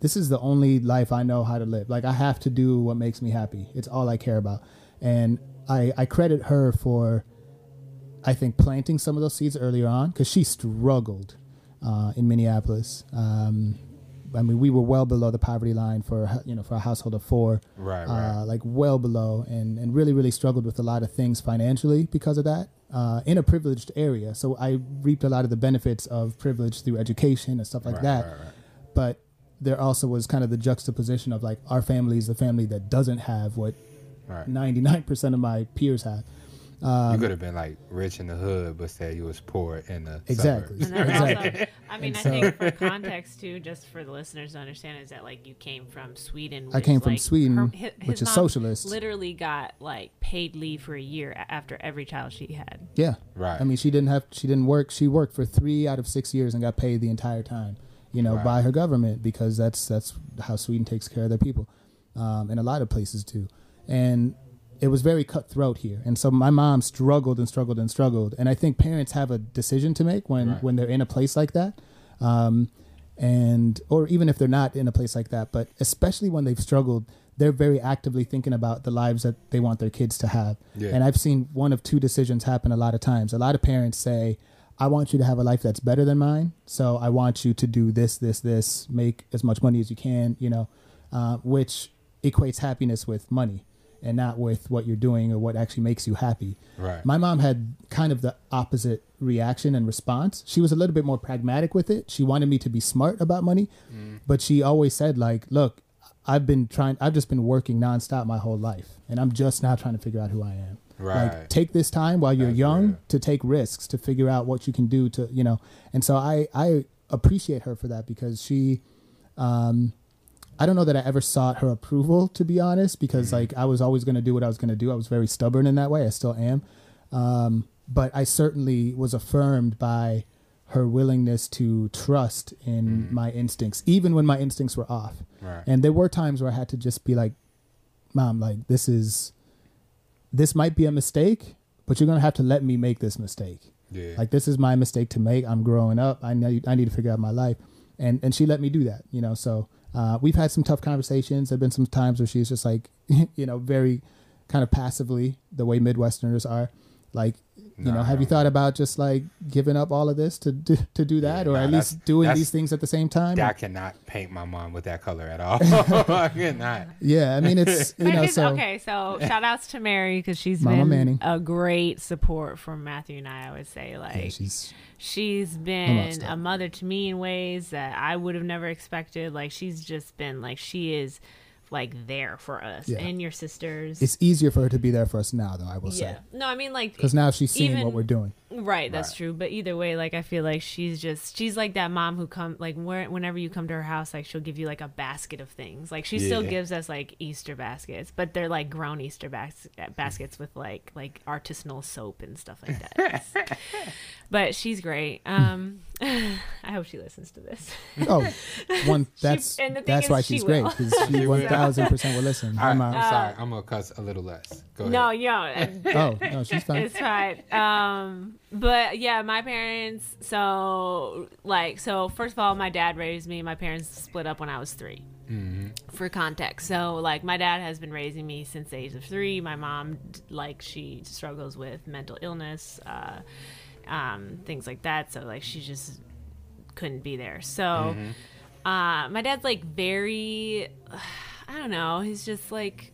this is the only life I know how to live. Like I have to do what makes me happy. It's all I care about, and I I credit her for. I think planting some of those seeds earlier on because she struggled uh, in Minneapolis. Um, I mean, we were well below the poverty line for you know for a household of four, Right, right. uh, like well below, and and really really struggled with a lot of things financially because of that. Uh, in a privileged area, so I reaped a lot of the benefits of privilege through education and stuff like Right, that. right, right. But there also was kind of the juxtaposition of like our family is the family that doesn't have what Right. ninety nine percent of my peers have, Um, you could have been like rich in the hood, but said you was poor in the Exactly. suburbs. Exactly. also, I mean, And I so- think for context too, just for the listeners to understand, is that like you came from Sweden. I which, came from like, Sweden, her- hi- which his is mom socialist. Literally got like paid leave for a year after every child she had. Yeah. Right. I mean, she didn't have she didn't work. She worked for three out of six years and got paid the entire time. You know, Right. by her government because that's that's how Sweden takes care of their people, um, and a lot of places too. And it was very cutthroat here, and so my mom struggled and struggled and struggled. And I think parents have a decision to make when Right. when they're in a place like that. Um, and or even if they're not in a place like that but especially when they've struggled they're very actively thinking about the lives that they want their kids to have Yeah. and i've seen one of two decisions happen a lot of times a lot of parents say i want you to have a life that's better than mine so i want you to do this this this make as much money as you can you know uh, which equates happiness with money and not with what you're doing or what actually makes you happy Right. my mom had kind of the opposite reaction and response. She was a little bit more pragmatic with it. She wanted me to be smart about money, but she always said like, "Look, I've been trying I've just been working nonstop my whole life, and I'm just now trying to figure out who I am." Right. Like take this time while you're That's young real. to take risks, to figure out what you can do to, you know. And so I I appreciate her for that because she um I don't know that I ever sought her approval, to be honest, because like I was always going to do what I was going to do. I was very stubborn in that way. I still am. Um, but I certainly was affirmed by her willingness to trust in my instincts, even when my instincts were off. Right. And there were times where I had to just be like, "Mom, like this is, this might be a mistake, but you're gonna have to let me make this mistake. yeah. Like this is my mistake to make. I'm growing up. I need I need to figure out my life, and and she let me do that. You know, so uh, we've had some tough conversations. There've been some times where she's just like, you know, very kind of passively the way Midwesterners are, like. You know, Nah, have you thought about just like giving up all of this to do, to do that, Yeah, or nah, at least doing these things at the same time? I cannot paint my mom with that color at all. I cannot. Yeah, I mean it's you know so okay, so shout outs to Mary because she's Mama been Manning. a great support for Matthew and I. I would say like yeah, she's she's been a mother to me in ways that I would have never expected. Like she's just been like she is like there for us Yeah. and your sisters. it's easier for her to be there for us now, though I will say. No, I mean like because now she's seeing even- what we're doing. Right, that's Right. true. But either way, like I feel like she's just she's like that mom who come like where, whenever you come to her house, like she'll give you like a basket of things. Like she still gives us like Easter baskets, but they're like grown Easter bas- baskets with like like artisanal soap and stuff like that. But she's great. Um, I hope she listens to this. Oh, one that's and that's is why she she's great because she one thousand percent will listen. All right, I'm I'm sorry. I'm gonna cuss a little less. Go ahead. No, yo, oh no, she's fine. It's fine. Um, but yeah, my parents. So like, so first of all, my dad raised me. My parents split up when I was 3 For context, so like my dad has been raising me since the age of three. My mom, like, she struggles with mental illness, uh, um, things like that. So like, she just couldn't be there. So, uh, my dad's like very, I don't know. He's just like,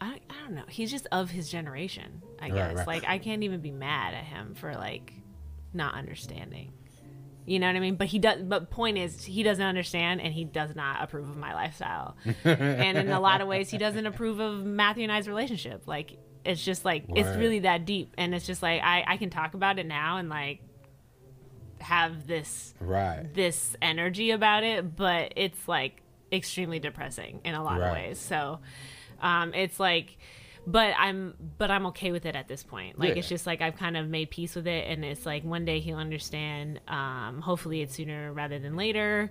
I, I don't know. He's just of his generation, I Right, guess. right. Like, I can't even be mad at him for like not understanding. You know what I mean? But he does. But point is, he doesn't understand, and he does not approve of my lifestyle. and in a lot of ways, he doesn't approve of Matthew and I's relationship. Like, it's just like it's really that deep, and it's just like I I can talk about it now and like have this Right. this energy about it, but it's like extremely depressing in a lot of ways. So um, it's like, but I'm but I'm okay with it at this point. Like Yeah. it's just like I've kind of made peace with it, and it's like one day he'll understand. Um, hopefully, it's sooner rather than later.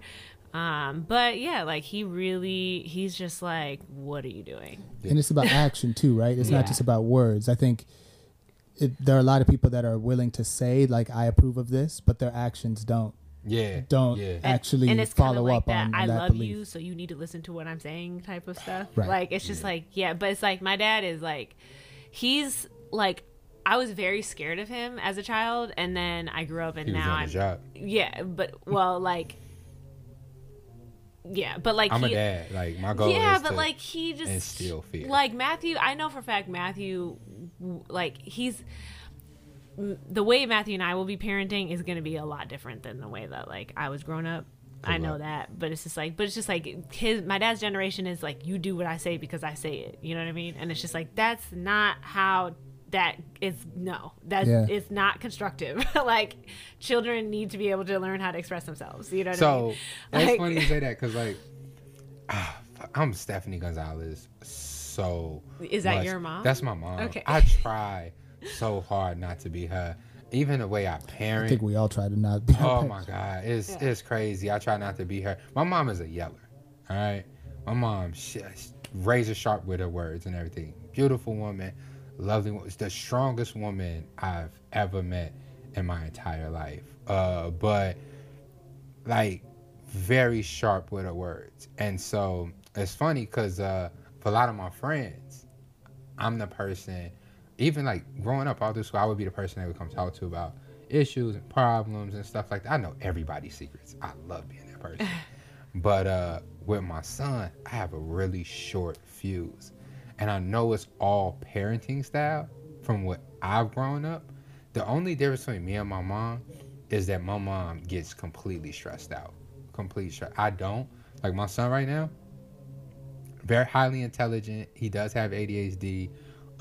Um, but yeah, like he really, he's just like, what are you doing? and it's about action too, right? It's Yeah. not just about words. I think it, there are a lot of people that are willing to say like I approve of this, but their actions don't Yeah. don't Yeah. actually and it's follow like up that, on, on I that love belief. you, so you need to listen to what I'm saying type of stuff. Right. Like it's just like yeah, but it's like my dad is like he's like I was very scared of him as a child, and then I grew up and He was now on I'm the job. yeah, but well like yeah, but like I'm a he, dad. Like my goal yeah, is but like he just instill fear. Like Matthew, I know for a fact Matthew, like he's the way Matthew and I will be parenting is going to be a lot different than the way that like I was growing up. I know Correct. that, but it's just like, but it's just like his my dad's generation is like you do what I say because I say it. You know what I mean? And it's just like that's not how that is no that's Yeah. it's not constructive like children need to be able to learn how to express themselves you know what I So mean? it's Like- funny you say that because like ah, I'm Stephanie Gonzalez. So Is that much. your mom? That's my mom. Okay. I try so hard not to be her. Even the way I parent. I think we all try to not be. Oh my god, it's Yeah. it's crazy. I try not to be her. My mom is a yeller. All right, my mom, she, razor sharp with her words and everything. Beautiful woman, lovely. wo- The strongest woman I've ever met in my entire life. Uh, but like very sharp with her words, and so it's funny because uh, for a lot of my friends, I'm the person. Even like growing up all through school, I would be the person they would come talk to about issues and problems and stuff like that. I know everybody's secrets. I love being that person. but uh, with my son, I have a really short fuse. And I know it's all parenting style from what I've grown up. The only difference between me and my mom is that my mom gets completely stressed out. Complete stress. I don't. Like my son right now, very highly intelligent. He does have ADHD,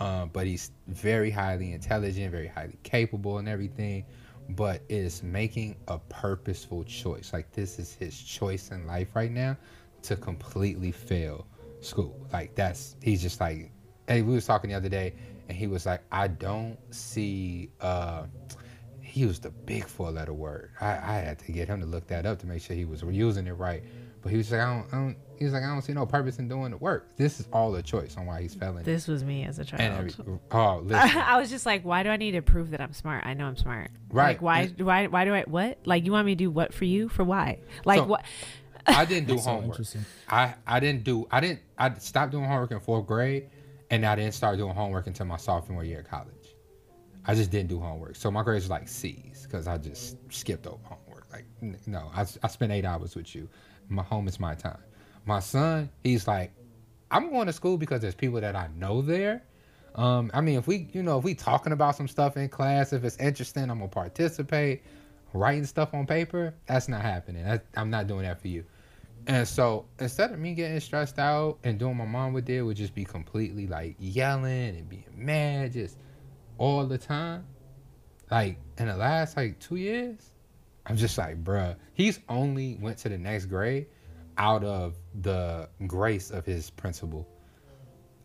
um, but he's very highly intelligent, very highly capable, and everything. But is making a purposeful choice. Like this is his choice in life right now to completely fail school. Like that's he's just like. And we was talking the other day, and he was like, "I don't see." uh he used a big four letter word. I, I had to get him to look that up to make sure he was using it right. But he was like, I don't, I don't he was like, I don't see no purpose in doing the work. This is all a choice on why he's failing. this was me as a child every, oh, listen, I was just like, why do I need to prove that I'm smart? I know I'm smart. Right. Like, why? Why? Why do I? What? Like, you want me to do what for you? For why? Like, So- what? I didn't do homework. interesting. I, I didn't do I didn't I stopped doing homework in fourth grade, and I didn't start doing homework until my sophomore year of college. I just didn't do homework, so my grades were like C's because I just skipped over homework. Like no, I I spent eight hours with you. My home is my time. My son, he's like, I'm going to school because there's people that I know there. Um, I mean, if we, you know, if we talking about some stuff in class, if it's interesting, I'm gonna participate. Writing stuff on paper, that's not happening. I'm not doing that for you. And so instead of me getting stressed out and doing what my mom would do, would just be completely like yelling and being mad just all the time. Like in the last like two years, I'm just like, bruh, he's only went to the next grade out of the grace of his principal.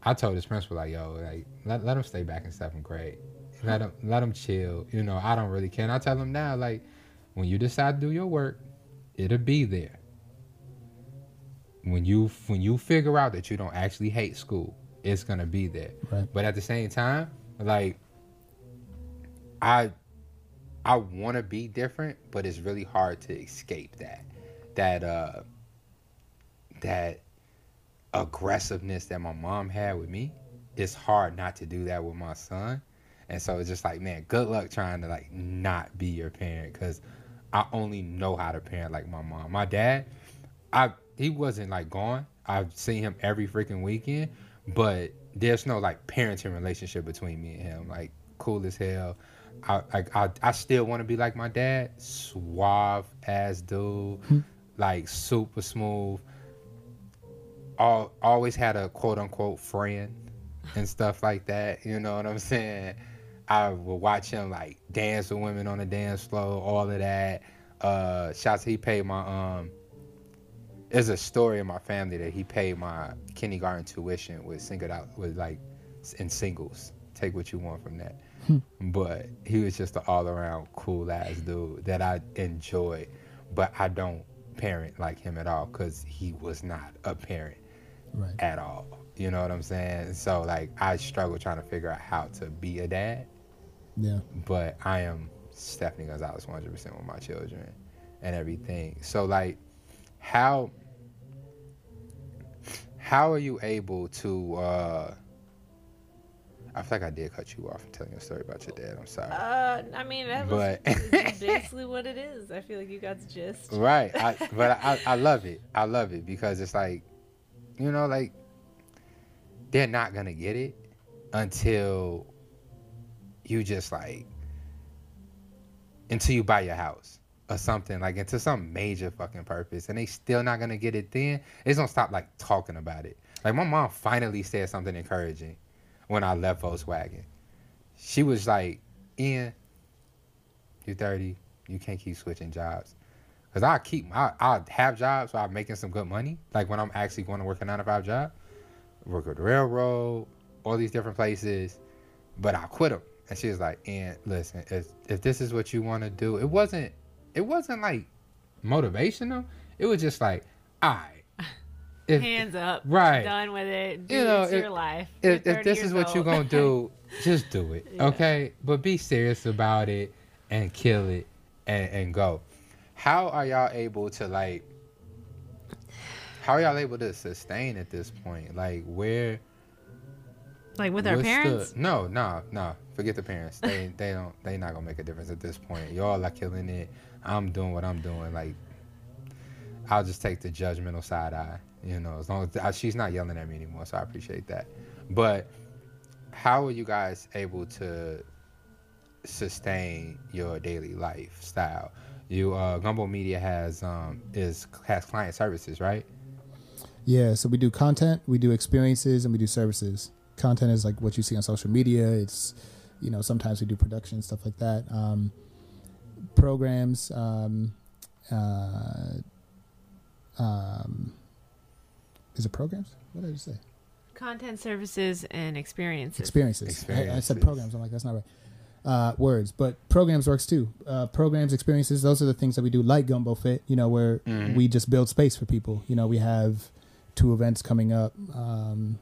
I told his principal like, yo, like let, let him stay back in seventh grade. Let him let him chill. You know, I don't really care. And I tell him now, like, when you decide to do your work, it'll be there. When you when you figure out that you don't actually hate school, it's gonna be there. Right. But at the same time, like I I wanna be different, but it's really hard to escape that. That uh that aggressiveness that my mom had with me, it's hard not to do that with my son. And so it's just like, man, good luck trying to like not be your parent because I only know how to parent like my mom. My dad, I he wasn't like gone. I've seen him every freaking weekend, but there's no like parenting relationship between me and him. Like cool as hell. I I I, I still want to be like my dad, suave ass dude, like super smooth. All always had a quote unquote friend and stuff like that. You know what I'm saying? I would watch him like dance with women on the dance floor, all of that. Uh shots he paid my um there's a story in my family that he paid my kindergarten tuition with singled out with like in singles. Take what you want from that. Hmm. but he was just an all around cool ass dude that I enjoy. But I don't parent like him at all because he was not a parent Right. at all. You know what I'm saying? So like I struggle trying to figure out how to be a dad, Yeah. but I am Stephanie Gonzalez 100% with my children and everything. So like how how are you able to uh I feel like I did cut you off and telling you a story about your dad. I'm sorry. Uh, I mean, that was But- basically what it is. I feel like you got the gist. Right. I, but I, I love it. I love it because it's like, you know, like they're not gonna get it until you just like until you buy your house or something like into some major fucking purpose and they still not gonna get it then it's gonna stop like talking about it like my mom finally said something encouraging when i left volkswagen she was like, Ian, you're 30. You can't keep switching jobs. Cause I keep I I have jobs where I'm making some good money. Like when I'm actually going to work a nine to five job, work at the railroad, all these different places, but I quit them. And she was like, "And listen, if if this is what you want to do, it wasn't it wasn't like motivational. It was just like, all right, if, Hands up. Right. Done with it. Do You know, it's if- your life. if, if this is what you're gonna do, just do it, Yeah. okay? But be serious about it and kill it and, and go. How are y'all able to like? How are y'all able to sustain at this point? Like where? like with our what's the- parents. no, no, no. Forget the parents. They they don't. They not gonna make a difference at this point. Y'all are killing it. I'm doing what I'm doing. Like I'll just take the judgmental side eye. You know, as long as uh, she's not yelling at me anymore, so I appreciate that. But how are you guys able to sustain your daily lifestyle? You uh, Gumbo Media has um is has client services, right? Yeah, so we do content, we do experiences, and we do services. Content is like what you see on social media. It's, you know, sometimes we do production stuff like that. Um, programs, um, uh, um, is it programs? What did I say? Content services and experiences. Experiences. I, I said programs. I'm like, that's not right. Uh, words, but programs works too. Uh, programs, experiences, those are the things that we do, like Gumbo Fit. You know, where Mhm. we just build space for people. You know, we have two events coming up. Um,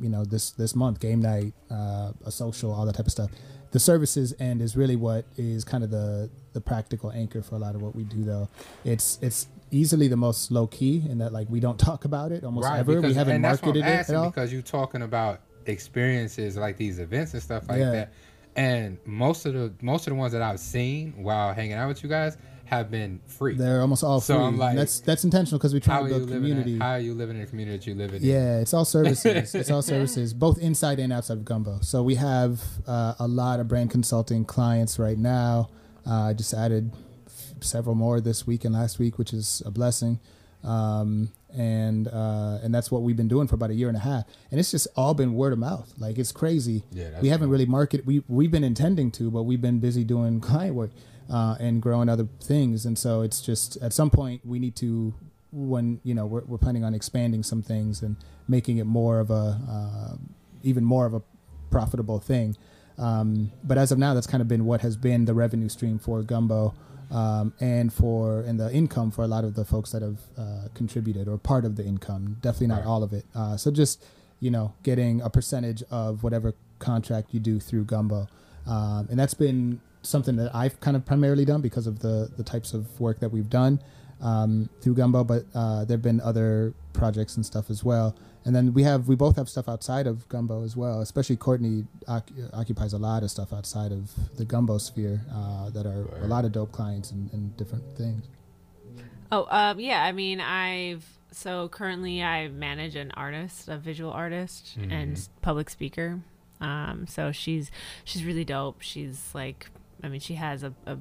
you know, this this month, game night, uh, a social, all that type of stuff. The services end is really what is kind of the the practical anchor for a lot of what we do. Though it's it's easily the most low key in that like we don't talk about it almost ever. we haven't and that's what I'm marketed it at all. because you're talking about experiences like these events and stuff like Yeah. that. And most of the most of the ones that I've seen while hanging out with you guys have been free. They're almost all So free. I'm like, that's that's intentional because we try to build community. In, how are you living in the community that you live in? Yeah, it's all services. it's all services, both inside and outside of Gumbo. So we have uh, a lot of brand consulting clients right now. Uh, I just added f- several more this week and last week, which is a blessing. Um, and uh, and that's what we've been doing for about a year and a half. And it's just all been word of mouth. Like it's crazy. Yeah, we haven't dope. really marketed. We we've been intending to, but we've been busy doing client work uh, and growing other things. And so it's just at some point we need to when you know we're, we're planning on expanding some things and making it more of a uh, even more of a profitable thing. Um, but as of now, that's kind of been what has been the revenue stream for Gumbo. Um, and for and the income for a lot of the folks that have uh, contributed or part of the income, definitely not Right. all of it. Uh, so just you know, getting a percentage of whatever contract you do through Gumbo, um, and that's been something that I've kind of primarily done because of the the types of work that we've done um, through Gumbo. But uh, there've been other projects and stuff as well. And then we have we both have stuff outside of Gumbo as well. Especially Courtney oc- occupies a lot of stuff outside of the Gumbo sphere uh, that are a lot of dope clients and, and different things. Oh, um, yeah. I mean, I've so currently I manage an artist, a visual artist, and public speaker. Um, so she's she's really dope. She's like, I mean, she has a a,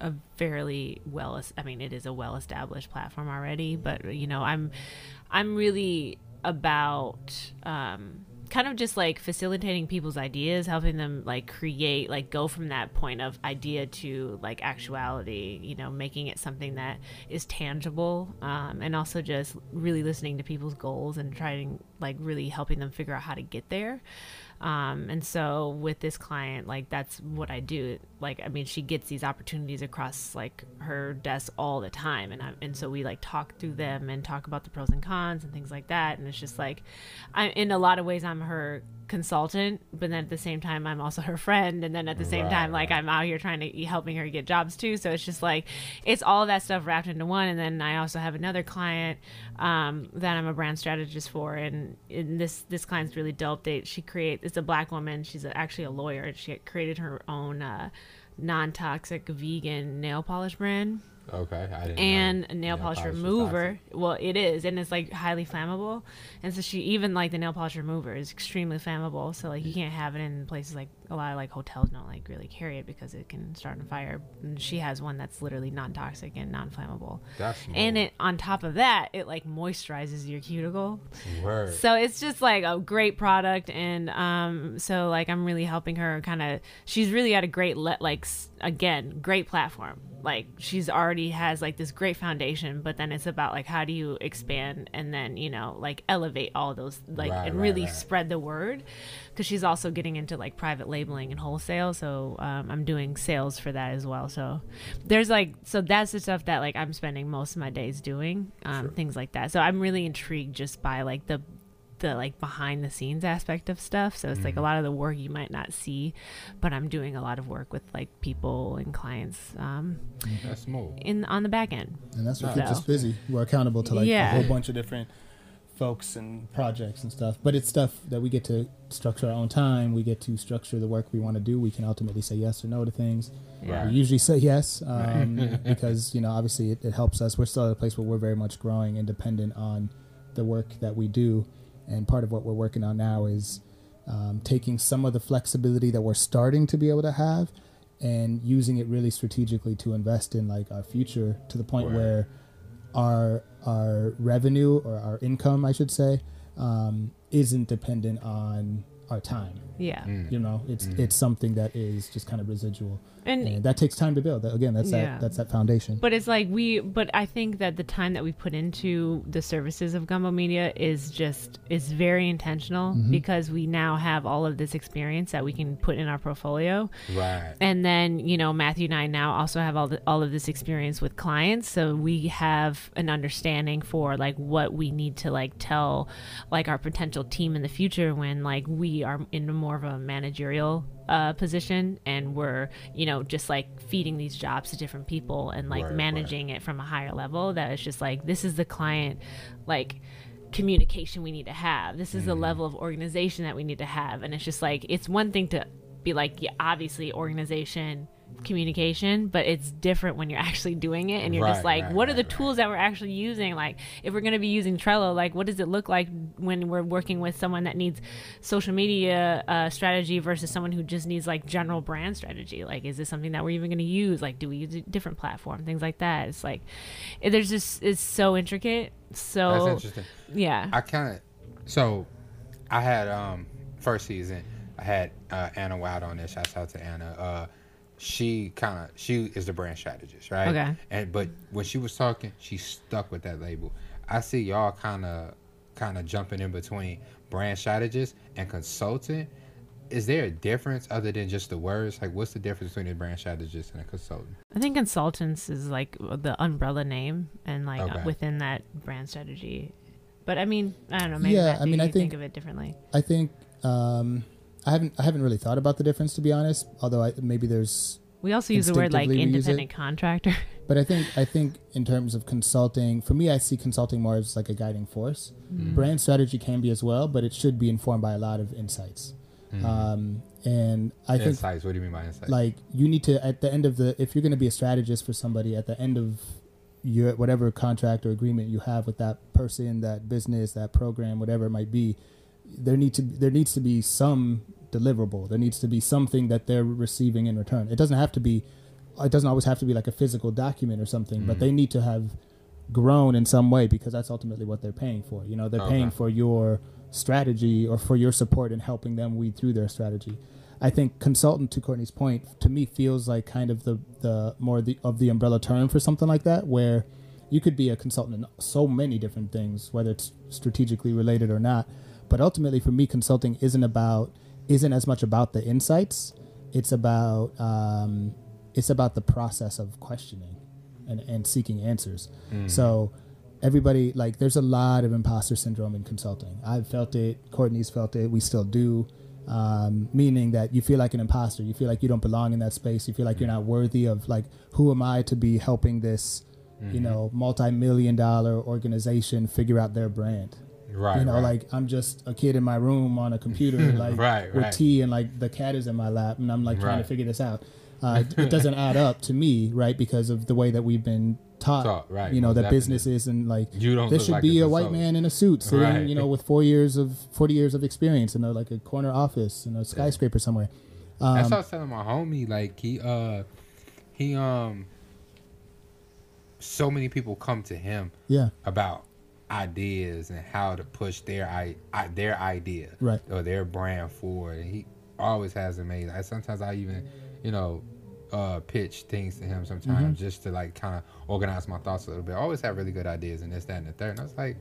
a fairly well. I mean, it is a well established platform already. But you know, I'm I'm really about um, kind of just like facilitating people's ideas, helping them like create, like go from that point of idea to like actuality, you know, making it something that is tangible, um, and also just really listening to people's goals and trying like really helping them figure out how to get there. Um, and so with this client, like that's what I do. Like, I mean, she gets these opportunities across like her desk all the time, and I, and so we like talk through them and talk about the pros and cons and things like that. And it's just like, I in a lot of ways, I'm her consultant, but then at the same time, I'm also her friend, and then at the same Right, time, like. I'm out here trying to helping her get jobs too. So it's just like it's all of that stuff wrapped into one. And then I also have another client um, that I'm a brand strategist for, and, and this this client's really dope. They she create it's a black woman. She's actually a lawyer, and she created her own uh, non toxic vegan nail polish brand. Okay, I didn't. and a nail polish polish remover. Well, it is, and it's like highly flammable. And so she even like the nail polish remover is extremely flammable. So like you can't have it in places like a lot of like hotels don't like really carry it because it can start on fire. And she has one that's literally non-toxic and non-flammable. That's And it on top of that, it like moisturizes your cuticle. Word. So it's just like a great product, and um, so like I'm really helping her kind of. She's really at a great le- like again great platform. Like she's already has like this great foundation, but then it's about like how do you expand and then you know like elevate all those like Right, and right, really right. spread the word because she's also getting into like private labeling and wholesale. So um, I'm doing sales for that as well. So there's like so that's the stuff that like I'm spending most of my days doing um, things like that. So I'm really intrigued just by like the the like behind the scenes aspect of stuff. So it's like a Mm-hmm. lot of the work you might not see, but I'm doing a lot of work with like people and clients um, That's smooth. in on the back end. and that's what So- keeps us busy. We're accountable to like Yeah. a whole bunch of different folks and projects and stuff. But it's stuff that we get to structure our own time. We get to structure the work we want to do. We can ultimately say yes or no to things. Yeah. We usually say yes um, because you know obviously it, it helps us. We're still at a place where we're very much growing, independent on the work that we do, and part of what we're working on now is um, taking some of the flexibility that we're starting to be able to have and using it really strategically to invest in like our future to the point Word. where our our revenue or our income, I should say, um, isn't dependent on our time. Yeah. Mm. You know, it's it's something that is just kind of residual, And and that takes time to build. Again, that's Yeah. that that's that foundation. But it's like we, but I think that the time that we put into the services of Gumbo Media is just is very intentional Mm-hmm. because we now have all of this experience that we can put in our portfolio, Right. and then you know Matthew and I now also have all the, all of this experience with clients, so we have an understanding for like what we need to like tell like our potential team in the future when like we are in more of a managerial uh, position and we're you know just like feeding these jobs to different people and like Right, right. managing it from a higher level that it's just like this is the client like communication we need to have. This is the level of organization that we need to have. And it's just like it's one thing to be like yeah obviously organization communication but it's different when you're actually doing it and you're just like right, what are the right, right. tools that we're actually using like if we're going to be using trello like what does it look like when we're working with someone that needs social media uh, strategy versus someone who just needs like general brand strategy like is this something that we're even going to use like do we use a different platform things like that it's like it, there's just it's so intricate That's so interesting. yeah I kind of so I had um first season I had uh, Anna Wild on there. Shouts out to Anna. Uh, she kind of she is the brand strategist, right? Okay. And but when she was talking, she stuck with that label. I see y'all kind of kind of jumping in between brand strategist and consultant. Is there a difference other than just the words? Like, what's the difference between a brand strategist and a consultant? I think consultants is like the umbrella name and like Okay. within that brand strategy. But I mean, I don't know. Maybe Yeah, Matthew, I mean, I you think- of it differently. I think um, I haven't I haven't really thought about the difference to be honest. Although I, maybe there's, We also use the word like Instinctively we use it. independent contractor. but I think I think in terms of consulting, for me, I see consulting more as like a guiding force. Brand strategy can be as well, but it should be informed by a lot of insights. Um, and I think insights. What do you mean by insights? like you need to at the end of the if you're going to be a strategist for somebody at the end of your whatever contract or agreement you have with that person that business that program whatever it might be there need to there needs to be some deliverable. There needs to be something that they're receiving in return. It doesn't have to be it doesn't always have to be like a physical document or something but they mm-hmm. need to have grown in some way because that's ultimately what they're paying for. You know they're paying for your strategy or for your support in helping them weed through their strategy. I think consultant, to Courtney's point, to me feels like kind of the the more the of the umbrella term for something like that, where you could be a consultant in so many different things, whether it's strategically related or not. But ultimately, for me, consulting isn't about isn't as much about the insights. It's about um, it's about the process of questioning and, and seeking answers. So everybody like there's a lot of imposter syndrome in consulting. I've felt it. Courtney's felt it. We still do. Um, meaning that you feel like an imposter. You feel like you don't belong in that space. You feel like you're not worthy of like who am I to be helping this, you know, multi-million dollar organization figure out their brand. Right. you know, right. like I'm just a kid in my room on a computer, like Right, with right. tea and like the cat is in my lap, and I'm like trying to figure this out. Uh, it doesn't add up to me, right? Because of the way that we've been taught, Taught, right, you know, that definitely. businesses and like You don't there should like be a white man in a suit sitting, Right. you know, with four years of forty years of experience in a, like a corner office in a skyscraper somewhere. That's Um, what I was telling my homie. Like he, uh, he, um, so many people come to him yeah, about ideas and how to push their i, I their idea Right. or their brand forward. And he always has amazing. I, sometimes I even, you know, uh, pitch things to him sometimes Mm-hmm. just to like kind of organize my thoughts a little bit. I always have really good ideas and this, that, and the third. And I was like,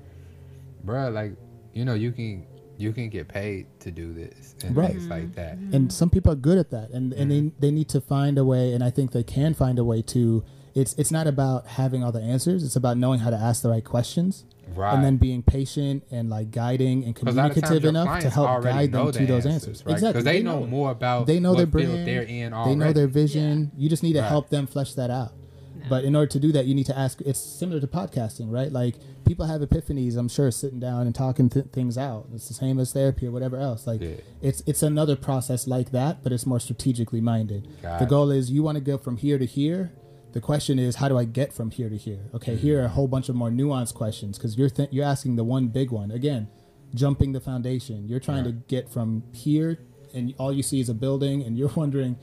bruh, like, you know, you can you can get paid to do this and Right. things like that. and some people are good at that and, and Mm-hmm. they, they need to find a way and i think they can find a way to it's it's not about having all the answers. It's about knowing how to ask the right questions Right. and then being patient and like guiding and 'Cause a lot of times communicative enough to help guide them the to those answers, answers. right? exactly. Because they, know, more about they know what their brand. they're in they know their vision. You just need to Right. help them flesh that out. But in order to do that you need to ask it's similar to podcasting right? Like people have epiphanies i'm sure sitting down and talking th- things out. It's the same as therapy or whatever else. Like Yeah. it's it's another process like that but it's more strategically minded. Got the goal is you want to go from here to here the question is how do i get from here to here okay here are a whole bunch of more nuanced questions because you're th- you're asking the one big one again jumping the foundation you're trying to get from here and all you see is a building and you're wondering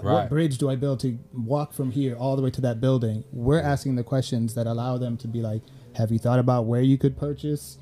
what bridge do I build to walk from here all the way to that building? We're asking the questions that allow them to be like, have you thought about where you could purchase,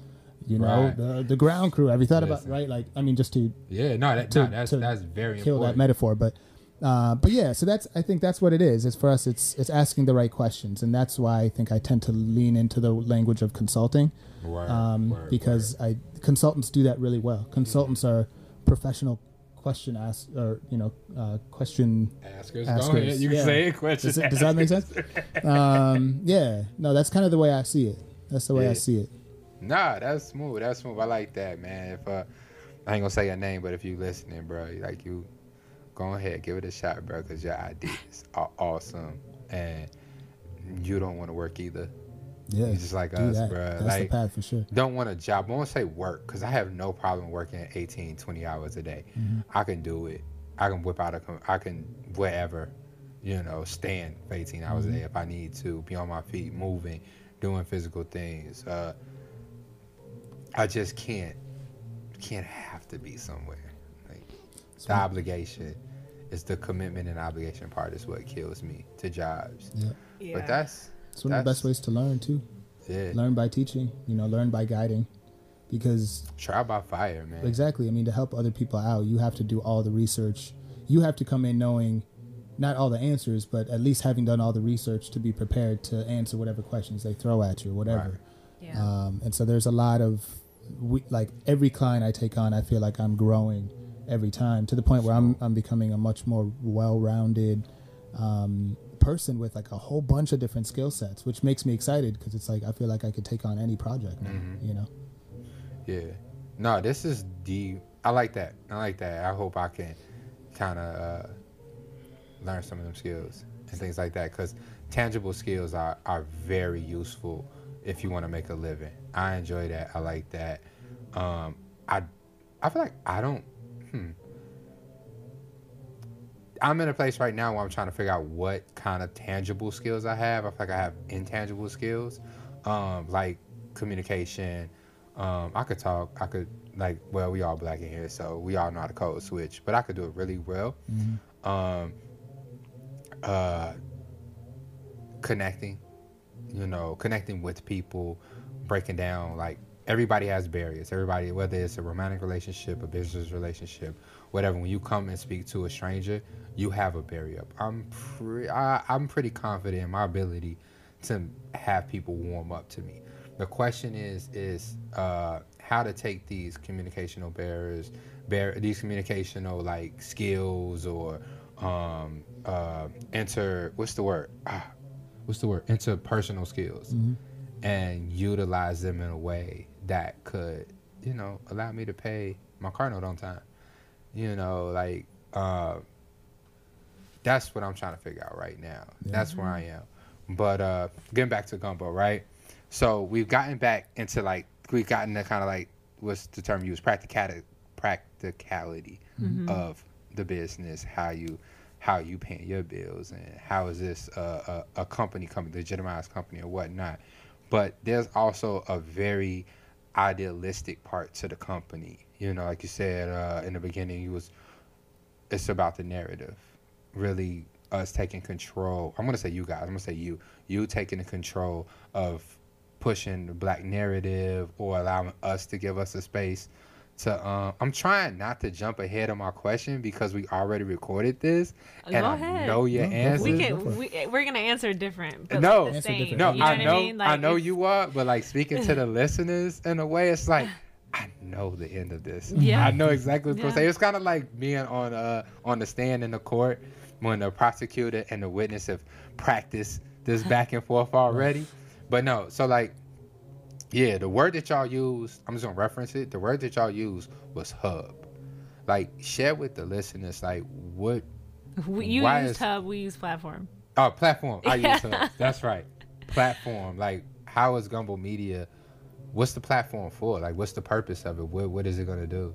you know, Right. the the ground crew? Have you thought Listen. about right? Like, I mean, just to Yeah, no, that, to- no that's to that's very kill important. that metaphor, but uh, but yeah, so that's I think that's what it is. Is for us. It's it's asking the right questions, and that's why I think I tend to lean into the language of consulting Word, um, word, because I consultants do that really well. Consultants are professional question ask or you know uh, question askers, askers. You can yeah. say. Question. does, it- does that make sense? um, yeah, no, that's kind of the way I see it. That's the way Yeah. I see it. Nah, that's smooth. That's smooth. I like that, man. If uh, I ain't gonna say your name, but if you listening, bro, like you, go ahead, give it a shot, bro, because your ideas are awesome, and you don't want to work either. Yeah, You just like us, that. bro. That's Like the path for sure. don't want a job. I won't say work because I have no problem working 18, 20 hours a day. Mm-hmm. I can do it. I can whip out a. I can wherever, you know, stand for 18 hours Mm-hmm. a day if I need to. Be on my feet, moving, doing physical things. Uh, I just can't. Can't have to be somewhere. Like the obligation is the commitment and obligation part is what kills me to jobs. Yeah, But that's it's one of the best ways to learn too. yeah. Learn by teaching. You know, learn by guiding, because Try by fire, man. Exactly. I mean, to help other people out, you have to do all the research. You have to come in knowing not all the answers, but at least having done all the research to be prepared to answer whatever questions they throw at you or whatever. Yeah. Um, and so there's a lot of, we, like every client I take on, I feel like I'm growing every time to the point where I'm, I'm becoming a much more well-rounded um, person with like a whole bunch of different skill sets, which makes me excited because it's like I feel like I could take on any project now, Mm-hmm. you know? Yeah. No, this is deep. I like that. I like that. I hope I can kind of uh, learn some of them skills and things like that because tangible skills are, are very useful if you want to make a living. I enjoy that. I like that. Um, I I feel like I don't. Hmm. I'm in a place right now where I'm trying to figure out what kind of tangible skills I have. I feel like I have intangible skills, um, like communication. Um, I could talk. I could like. Well, we all black in here, so we all know how to code switch. But I could do it really well. Um, uh, connecting, you know, connecting with people, breaking down like everybody has barriers. Everybody, whether it's a romantic relationship, a business relationship, whatever. When you come and speak to a stranger, you have a barrier. I'm pretty, I, I'm pretty confident in my ability to have people warm up to me. The question is, is uh, how to take these communicational barriers, bar- these communicational like skills or um, uh, inter, what's the word? Ah, what's the word? Interpersonal skills, and utilize them in a way that could, you know, allow me to pay my car note on time. You know, like uh, that's what I'm trying to figure out right now. That's where I am. But uh, getting back to gumbo, right? So we've gotten back into like we've gotten to kind of like what's the term used practicality practicality of the business, how you how you paying your bills and how is this a, a, a company company legitimized company or whatnot but there's also a very idealistic part to the company. You know like you said uh, in the beginning you was it's about the narrative really us taking control. I'm to say you guys i'm to say you you taking the control of pushing the black narrative or allowing us to give us a space to um I'm trying not to jump ahead of my question because we already recorded this Go and I ahead. know your No, go answers. for We it. can. Go for it. We, we're gonna answer different. But No. like the same. different. no, you know I what know I mean. Like, I know it's- you are, but like speaking to the listeners in a way, it's like I know the end of this. Yeah. I know exactly what's Yeah. gonna say. It's kind of like being on uh on the stand in the court when the prosecutor and the witness have practiced this back and forth already. But no, so like yeah, the word that y'all used, I'm just gonna reference it. The word that y'all used was hub. Like share with the listeners like what We, you Why use is- Hub. We use Platform. Oh, platform. I use hub. That's right. Platform. Like, how is Gumbo Media? What's the platform for? Like, what's the purpose of it? What What is it gonna do?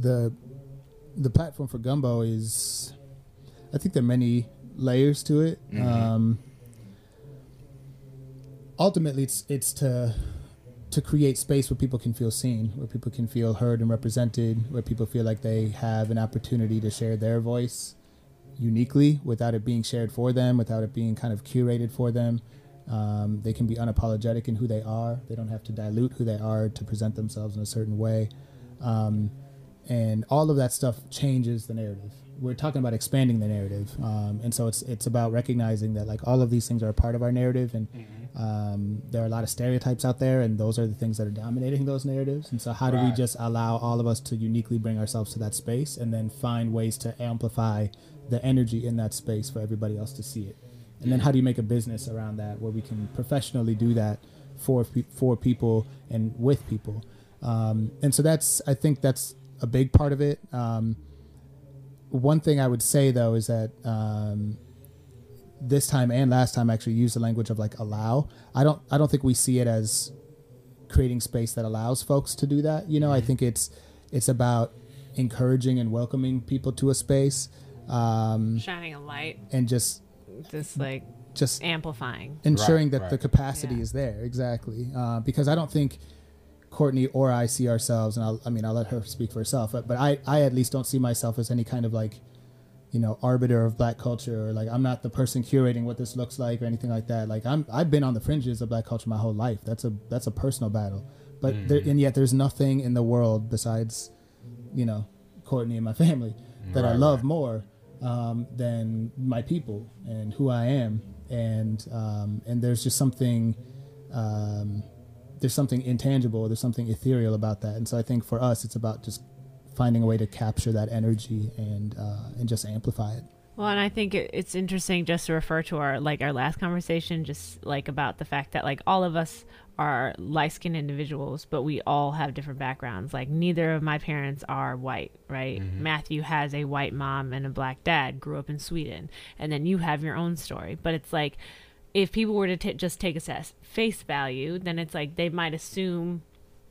the the platform for Gumbo is, I think there are many layers to it. Mhm. Um, ultimately, it's it's to to create space where people can feel seen, where people can feel heard and represented, where people feel like they have an opportunity to share their voice uniquely without it being shared for them, without it being kind of curated for them. Um, they can be unapologetic in who they are. They don't have to dilute who they are to present themselves in a certain way. Um, and all of that stuff changes the narrative. We're talking about expanding the narrative, um, and so it's it's about recognizing that like all of these things are a part of our narrative, and um, there are a lot of stereotypes out there, and those are the things that are dominating those narratives. And so, how do we just allow all of us to uniquely bring ourselves to that space, and then find ways to amplify the energy in that space for everybody else to see it? And then, how do you make a business around that where we can professionally do that for for people and with people? Um, and so that's I think that's a big part of it. Um, one thing I would say though is that um, this time and last time I actually used the language of like allow. I don't I don't think we see it as creating space that allows folks to do that. You know, I think it's it's about encouraging and welcoming people to a space um, Shining a light. and just Just like just amplifying. ensuring that right. the capacity Yeah. is there exactly uh, because i don't think courtney or i see ourselves and I'll, i mean i'll let her speak for herself but, but I, I at least don't see myself as any kind of like you know arbiter of black culture or like i'm not the person curating what this looks like or anything like that. Like i'm i've been on the fringes of black culture my whole life. That's a that's a personal battle. But there, and yet there's nothing in the world besides you know courtney and my family that i love right. more um, than my people and who I am, and um, and there's just something um, there's something intangible, there's something ethereal about that, and so I think for us, it's about just finding a way to capture that energy and uh, and just amplify it. Well, and I think it's interesting just to refer to our like our last conversation, just like about the fact that like all of us are light skinned individuals, but we all have different backgrounds. Like neither of my parents are white, right? Matthew has a white mom and a black dad, grew up in Sweden, and then you have your own story. But it's like if people were to t- just take us as face value, then it's like they might assume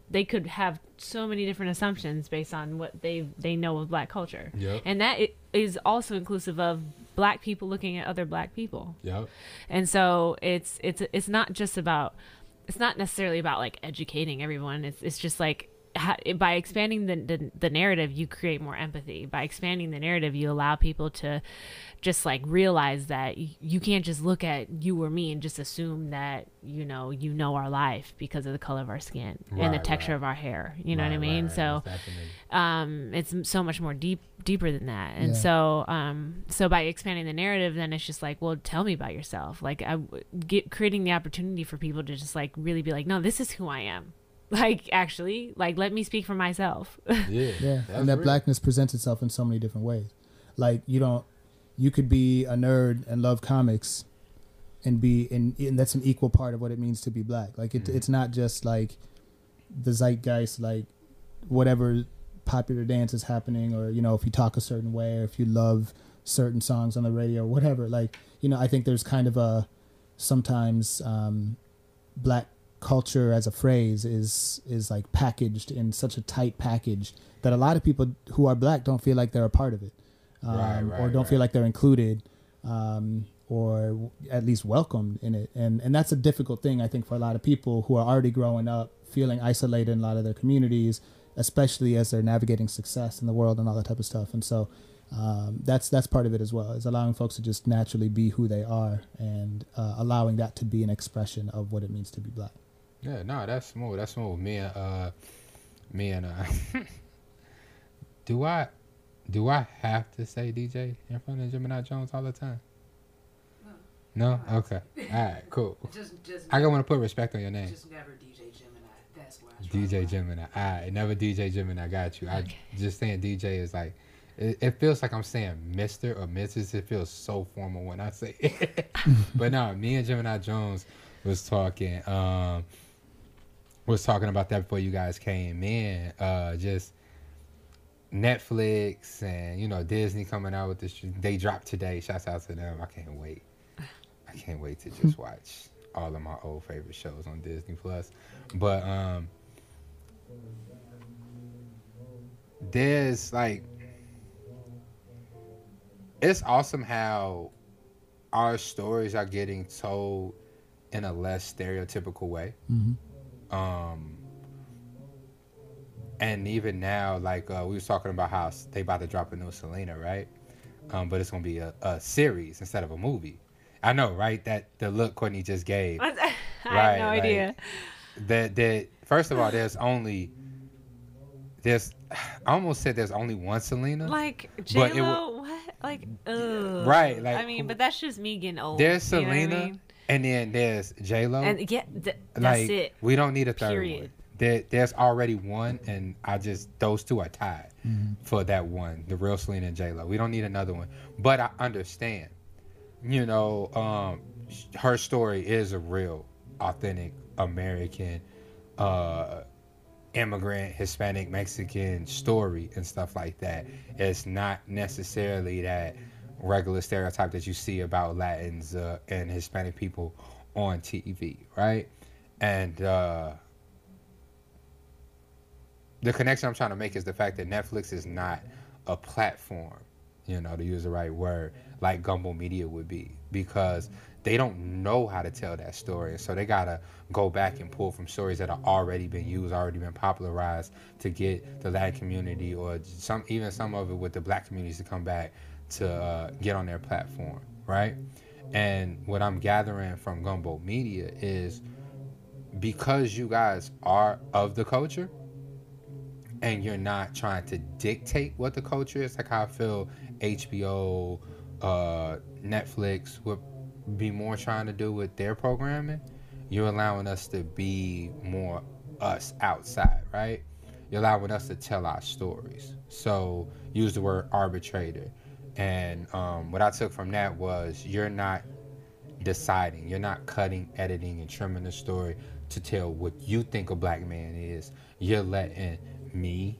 they could have so many different assumptions based on what they they know of black culture Yep. and that is also inclusive of black people looking at other black people Yep. and so it's it's it's not just about it's not necessarily about like educating everyone it's it's just like by expanding the, the the narrative you create more empathy. By expanding the narrative you allow people to just like realize that you can't just look at you or me and just assume that you know you know our life because of the color of our skin and the texture right. of our hair. You know what i mean? right, so um it's so much more deep deeper than that. And Yeah. so um so by expanding the narrative then it's just like well tell me about yourself. Like i get creating the opportunity for people to just like really be like no this is who i am like actually like let me speak for myself Yeah. Yeah, That's and that real. blackness presents itself in so many different ways. Like you don't, you could be a nerd and love comics, and be in, and that's an equal part of what it means to be black. Like it, Mhm. it's not just like the zeitgeist, like whatever popular dance is happening, or you know if you talk a certain way, or if you love certain songs on the radio, or whatever. Like you know, I think there's kind of a sometimes um, black culture as a phrase is is like packaged in such a tight package that a lot of people who are black don't feel like they're a part of it, um, Right, or don't feel like they're included, um, or at least welcomed in it. And and that's a difficult thing I think for a lot of people who are already growing up feeling isolated in a lot of their communities, especially as they're navigating success in the world and all that type of stuff. And so. Um, that's that's part of it as well is allowing folks to just naturally be who they are and uh, allowing that to be an expression of what it means to be black. Yeah, no, that's smooth. That's smooth. Me and uh, me and uh, do I, do I have to say DJ in front of Gemini Jones all the time? No. no? Okay. All right. Cool. Just, just, I don't want to put respect on your name. just never DJ Gemini. That's why. I DJ. Gemini. All right. Never DJ Gemini. I got you. I just saying DJ is like. It, it feels like I'm saying Mr. or Mrs. It feels so formal when I say it. but no, me and Gemini Jones was talking. Um, was talking about that before you guys came in. Uh, just Netflix and you know Disney coming out with this. They dropped today. Shouts out to them. I can't wait. I can't wait to just watch all of my old favorite shows on Disney Plus. But um, there's like, it's awesome how our stories are getting told in a less stereotypical way Mm-hmm. Um and even now like uh we was talking about how they about to drop a new selena right um but it's gonna be a, a series instead of a movie i know right that the look courtney just gave I Right, have no like- idea. that that first of all there's only there's i almost said there's only one selena Like J Lo, what? Like, ugh. Right, like, I mean, but that's just me getting old. there's you know what I selena mean? and then there's j-lo and yeah, th- that's like it. we don't need a third Period. one. There, there's already one, and I just those two are tied for that one, the real Selena and J Lo. We don't need another one, but I understand. You know, um, her story is a real, authentic American, uh, immigrant, Hispanic, Mexican story and stuff like that. It's not necessarily that regular stereotype that you see about Latins uh, and Hispanic people on TV, right? And uh, the connection I'm trying to make is the fact that Netflix is not a platform, you know, to use the right word, like Gumbo Media would be, because they don't know how to tell that story. So they got to go back and pull from stories that have already been used, already been popularized to get the Latin community or some, even some of it with the black communities to come back to uh, get on their platform, right? And what I'm gathering from Gumbo Media is because you guys are of the culture and you're not trying to dictate what the culture is, like how I feel HBO, uh, Netflix would be more trying to do with their programming, you're allowing us to be more us outside, right? You're allowing us to tell our stories. So use the word arbitrator. And um, what I took from that was you're not deciding, you're not cutting, editing, and trimming the story to tell what you think a black man is. You're letting me,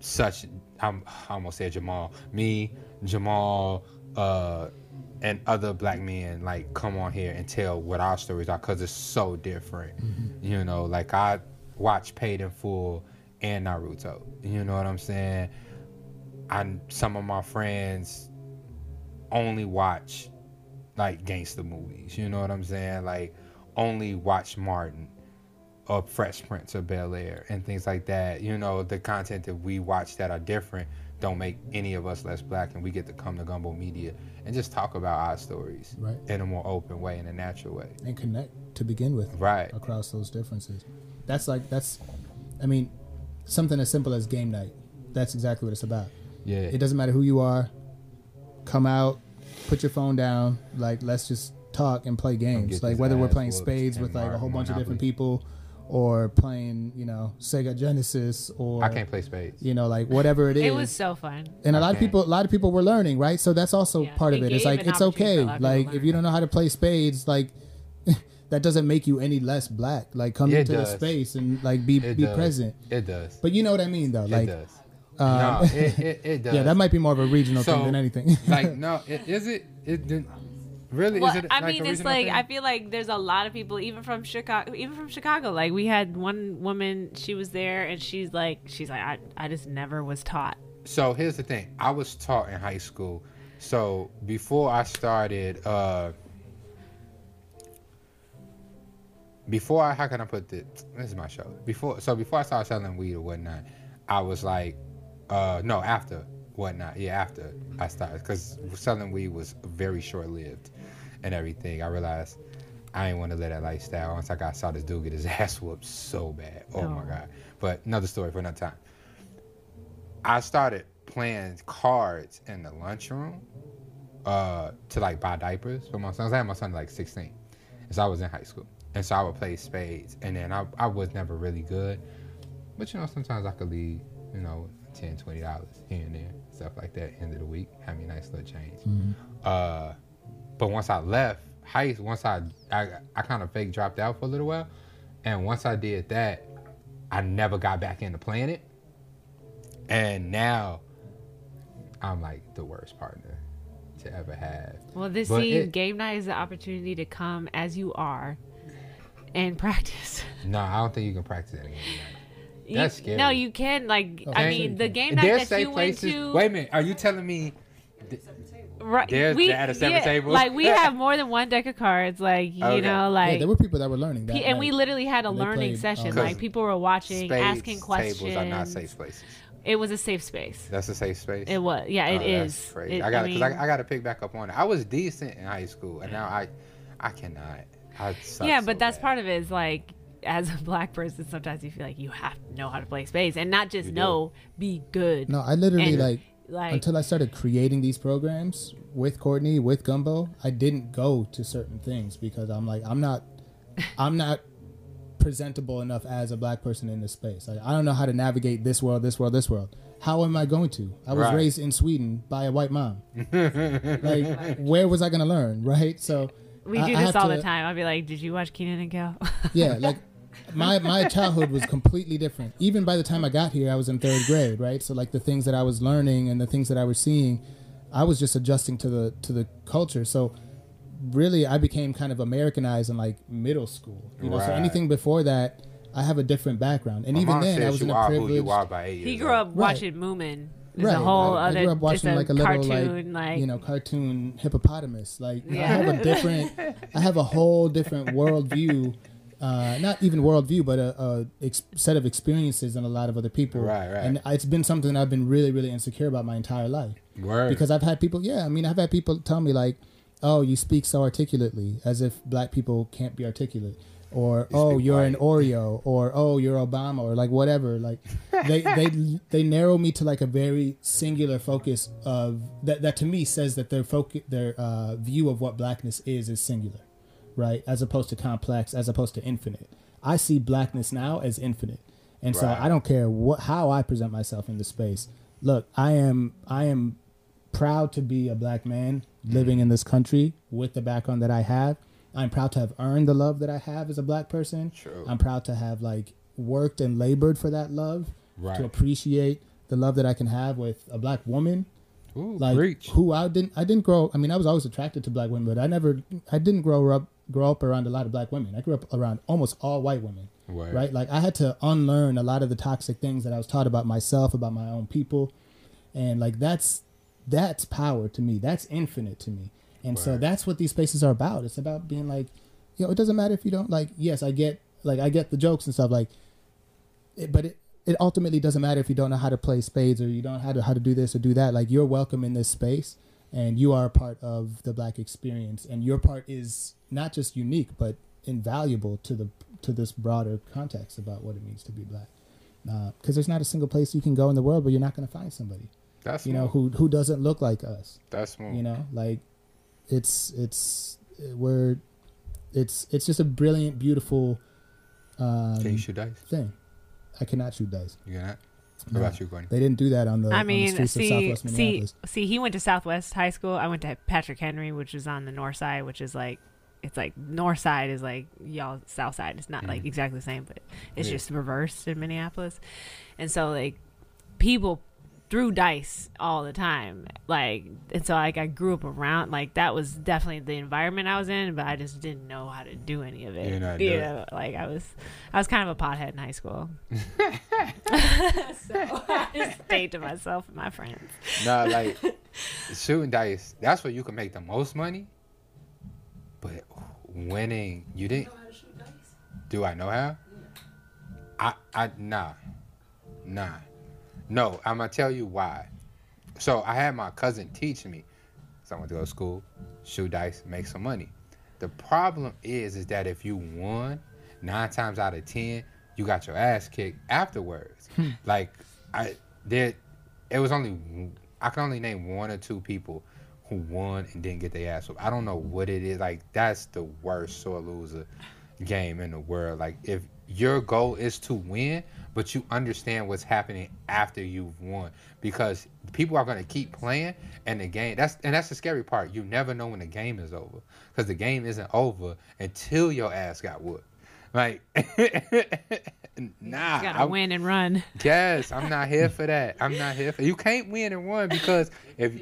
such I'm I almost said Jamal, me, Jamal, uh, and other black men like come on here and tell what our stories are because it's so different. You know, like I watch Paid in Full and Naruto. You know what I'm saying? I some of my friends only watch like gangster movies. You know what I'm saying? Like only watch Martin or Fresh Prince of Bel Air and things like that. You know, the content that we watch that are different don't make any of us less black, and we get to come to Gumbo Media and just talk about our stories Right. in a more open way, in a natural way. and connect to begin with Right. across those differences. That's like that's, I mean, something as simple as game night. That's exactly what it's about. Yeah. It doesn't matter who you are. Come out, put your phone down. Like let's just talk and play games. Like whether we're playing spades with like a whole bunch of different people, or playing you know Sega Genesis or I can't play spades. you know like whatever it is. It was so fun. and a lot of people a lot of people were learning right so that's also Yeah, part of it it it's like it's okay a lot of people like if you don't know how to play spades like that doesn't make you any less black like come It into the space and like be It be does. present It does. but you know what i mean though it like does. um, no, it, it, it does. yeah that might be more of a regional thing than anything like no, it, is it? It didn't. Really? Well, Is it I like mean, it's like thing? I feel like there's a lot of people, even from Chicago, even from Chicago. Like we had one woman, she was there, and she's like, she's like, I, I just never was taught. So here's the thing. I was taught in high school. So before I started, uh, before I, how can I put this? This is my show. Before, so before I started selling weed or whatnot, I was like, uh, no, after whatnot. Yeah, after I started, because selling weed was very short lived and everything. I realized I didn't want to live that lifestyle. Once I got saw this dude get his ass whooped so bad. Oh my Oh. god. But another story for another time. I started playing cards in the lunchroom uh, to like buy diapers for my sons. I had my son like 16, and so I was in high school, and so I would play spades, and then I, I was never really good, but you know sometimes I could leave you know 10 20 dollars here and there stuff like that end of the week have me a nice little change. Uh, but once I left high, once I I, I kind of fake dropped out for a little while, and once I did that, I never got back into playing it. And now I'm like the worst partner to ever have. Well, this But see, it- game night is the opportunity to come as you are and practice. No, I don't think you can practice that again. You- That's scary. No, you can. Like, Oh, I mean, the game night There's that safe you went to. Wait a minute. Are you telling me? right? There's- we, they had a seven tables? Like we have more than one deck of cards. Like you Okay. know, yeah, like there were people that were learning that. Pe- and we literally had a learning played, session. um, Like people were watching, Spades asking questions. tables are not safe places. It was a safe space. That's a safe space. It was. Yeah, it Oh, is. that's Crazy. It- I got because mean, I, I got to pick back up on it. I was decent in high school, and now I, I cannot. I suck yeah, so but that's bad. part of it. Is like as a black person, sometimes you feel like you have to know how to play space and not just You do. know, be good. No, I literally And, like like until I started creating these programs with Courtney, with Gumbo, I didn't go to certain things because I'm like, I'm not, I'm not presentable enough as a black person in this space. Like, I don't know how to navigate this world, this world, this world. How am I going to? I was Right. raised in Sweden by a white mom. like, where was I going to learn? Right. So we do I this have all to- the time. I'll be like, "Did you watch Kenan and Kel?" yeah, like my my childhood was completely different. Even by the time I got here, I was in third grade, right? So like the things that I was learning and the things that I was seeing, I was just adjusting to the to the culture. So really, I became kind of Americanized in like middle school. You know, so anything before that, I have a different background. And My even then, I was in a privileged. you are by eight years he grew up Right. watching Moomin. It's Right. a whole I, I grew up watching it's a like a little cartoon, like, like, you know cartoon hippopotamus. Like you know, I have a different, I have a whole different worldview. Uh, not even worldview, but a, a ex- set of experiences than a lot of other people. Right, right. And it's been something I've been really, really insecure about my entire life Word. because I've had people. Yeah, I mean, I've had people tell me like, "Oh, you speak so articulately," as if black people can't be articulate, or You "Oh, you're an white. Oreo," or "Oh, you're Obama," or like whatever. Like they they they narrow me to like a very singular focus of that. That to me says that their focus, their uh, view of what blackness is, is singular, right? As opposed to complex, as opposed to infinite. I see blackness now as infinite, and so I don't care what how I present myself in the space. Look, I am I am proud to be a black man mm-hmm. living in this country with the background that I have. I'm proud to have earned the love that I have as a black person. True. I'm proud to have like worked and labored for that love. Right. To appreciate the love that I can have with a black woman, Ooh, like preach. who I didn't I didn't grow. I mean, I was always attracted to black women, but I never I didn't grow up grow up around a lot of black women. I grew up around almost all white women Word. right? Like I had to unlearn a lot of the toxic things that I was taught about myself, about my own people, and like that's that's power to me. That's infinite to me, and so that's what these spaces are about. It's about being like, you know, it doesn't matter if you don't like. Yes, I get like I get the jokes and stuff like, it, but it. It ultimately doesn't matter if you don't know how to play spades or you don't know how to how to do this or do that. Like you're welcome in this space, and you are a part of the black experience, and your part is not just unique but invaluable to the to this broader context about what it means to be black. Because there's not a single place you can go in the world where you're not going to find somebody, That's you know, who who doesn't look like us. That's smooth. You know, like it's it's we're it's it's just a brilliant, beautiful um, Can you shoot dice? thing. I cannot shoot dice. You cannot. What No. about you, Courtney? They didn't do that on the, I on the mean, streets of see, Southwest see, Minneapolis. see, he went to Southwest High School. I went to Patrick Henry, which is on the north side, which is like, it's like north side is like y'all south side. It's not like Mhm. exactly the same, but it's Yeah. just reversed in Minneapolis. And so like people threw dice all the time. Like, and so like I grew up around like that was definitely the environment I was in, but I just didn't know how to do any of it. You know how you do it. like I was, I was kind of a pothead in high school. so I just stayed to myself and my friends. No, like shooting dice. That's where you can make the most money. But winning, you didn't. know how to shoot dice? Do I know how? I I nah, nah, no. I'm gonna tell you why. So I had my cousin teach me. So I went to go to school, shoot dice, make some money. The problem is, is that if you won, nine times out of ten, you got your ass kicked afterwards. Hmm. like I did, it was only I can only name one or two people who won and didn't get their ass whooped. I don't know what it is. Like that's the worst sore loser game in the world. Like if your goal is to win, but you understand what's happening after you've won, because people are gonna keep playing, and the game. That's and that's the scary part. You never know when the game is over, because the game isn't over until your ass got whooped. Like, nah. You gotta I'm- win and run. Yes, I'm not here for that. I'm not here for. You can't win and run because if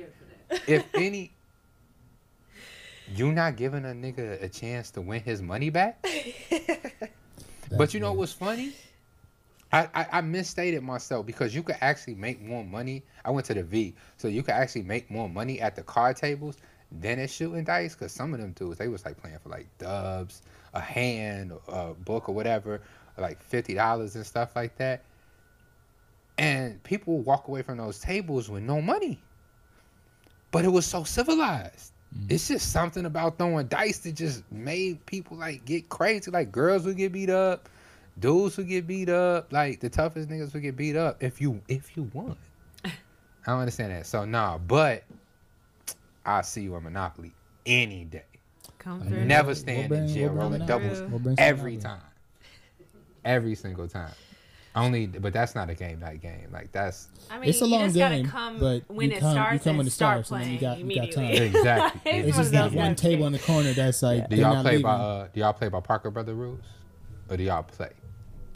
if any, you not giving a nigga a chance to win his money back. But you know what's funny? I, I, I misstated myself because you could actually make more money. I went to the V, so you could actually make more money at the card tables than at shooting dice. Because some of them dudes, they was like playing for like dubs, a hand, a book, or whatever, like fifty dollars and stuff like that. And people walk away from those tables with no money. But it was so civilized. Mm-hmm. It's just something about throwing dice that just made people like get crazy. Like girls would get beat up, dudes would get beat up. Like the toughest niggas would get beat up if you if you won. I don't understand that. So nah, but I see you on Monopoly any day. Come I through. Never We'll stand bring- in jail we'll rolling doubles. We'll every time. Every single time. Only, but that's not a game night game. Like that's I mean, It's a you long just game, gotta come but when you it come- you starts come and when it start starts, and then you playing got- you got time. immediately. Exactly. it's It's just of that one table in the corner that's like do y'all not play leaving. by uh do y'all play by Parker Brother rules? Or do y'all play?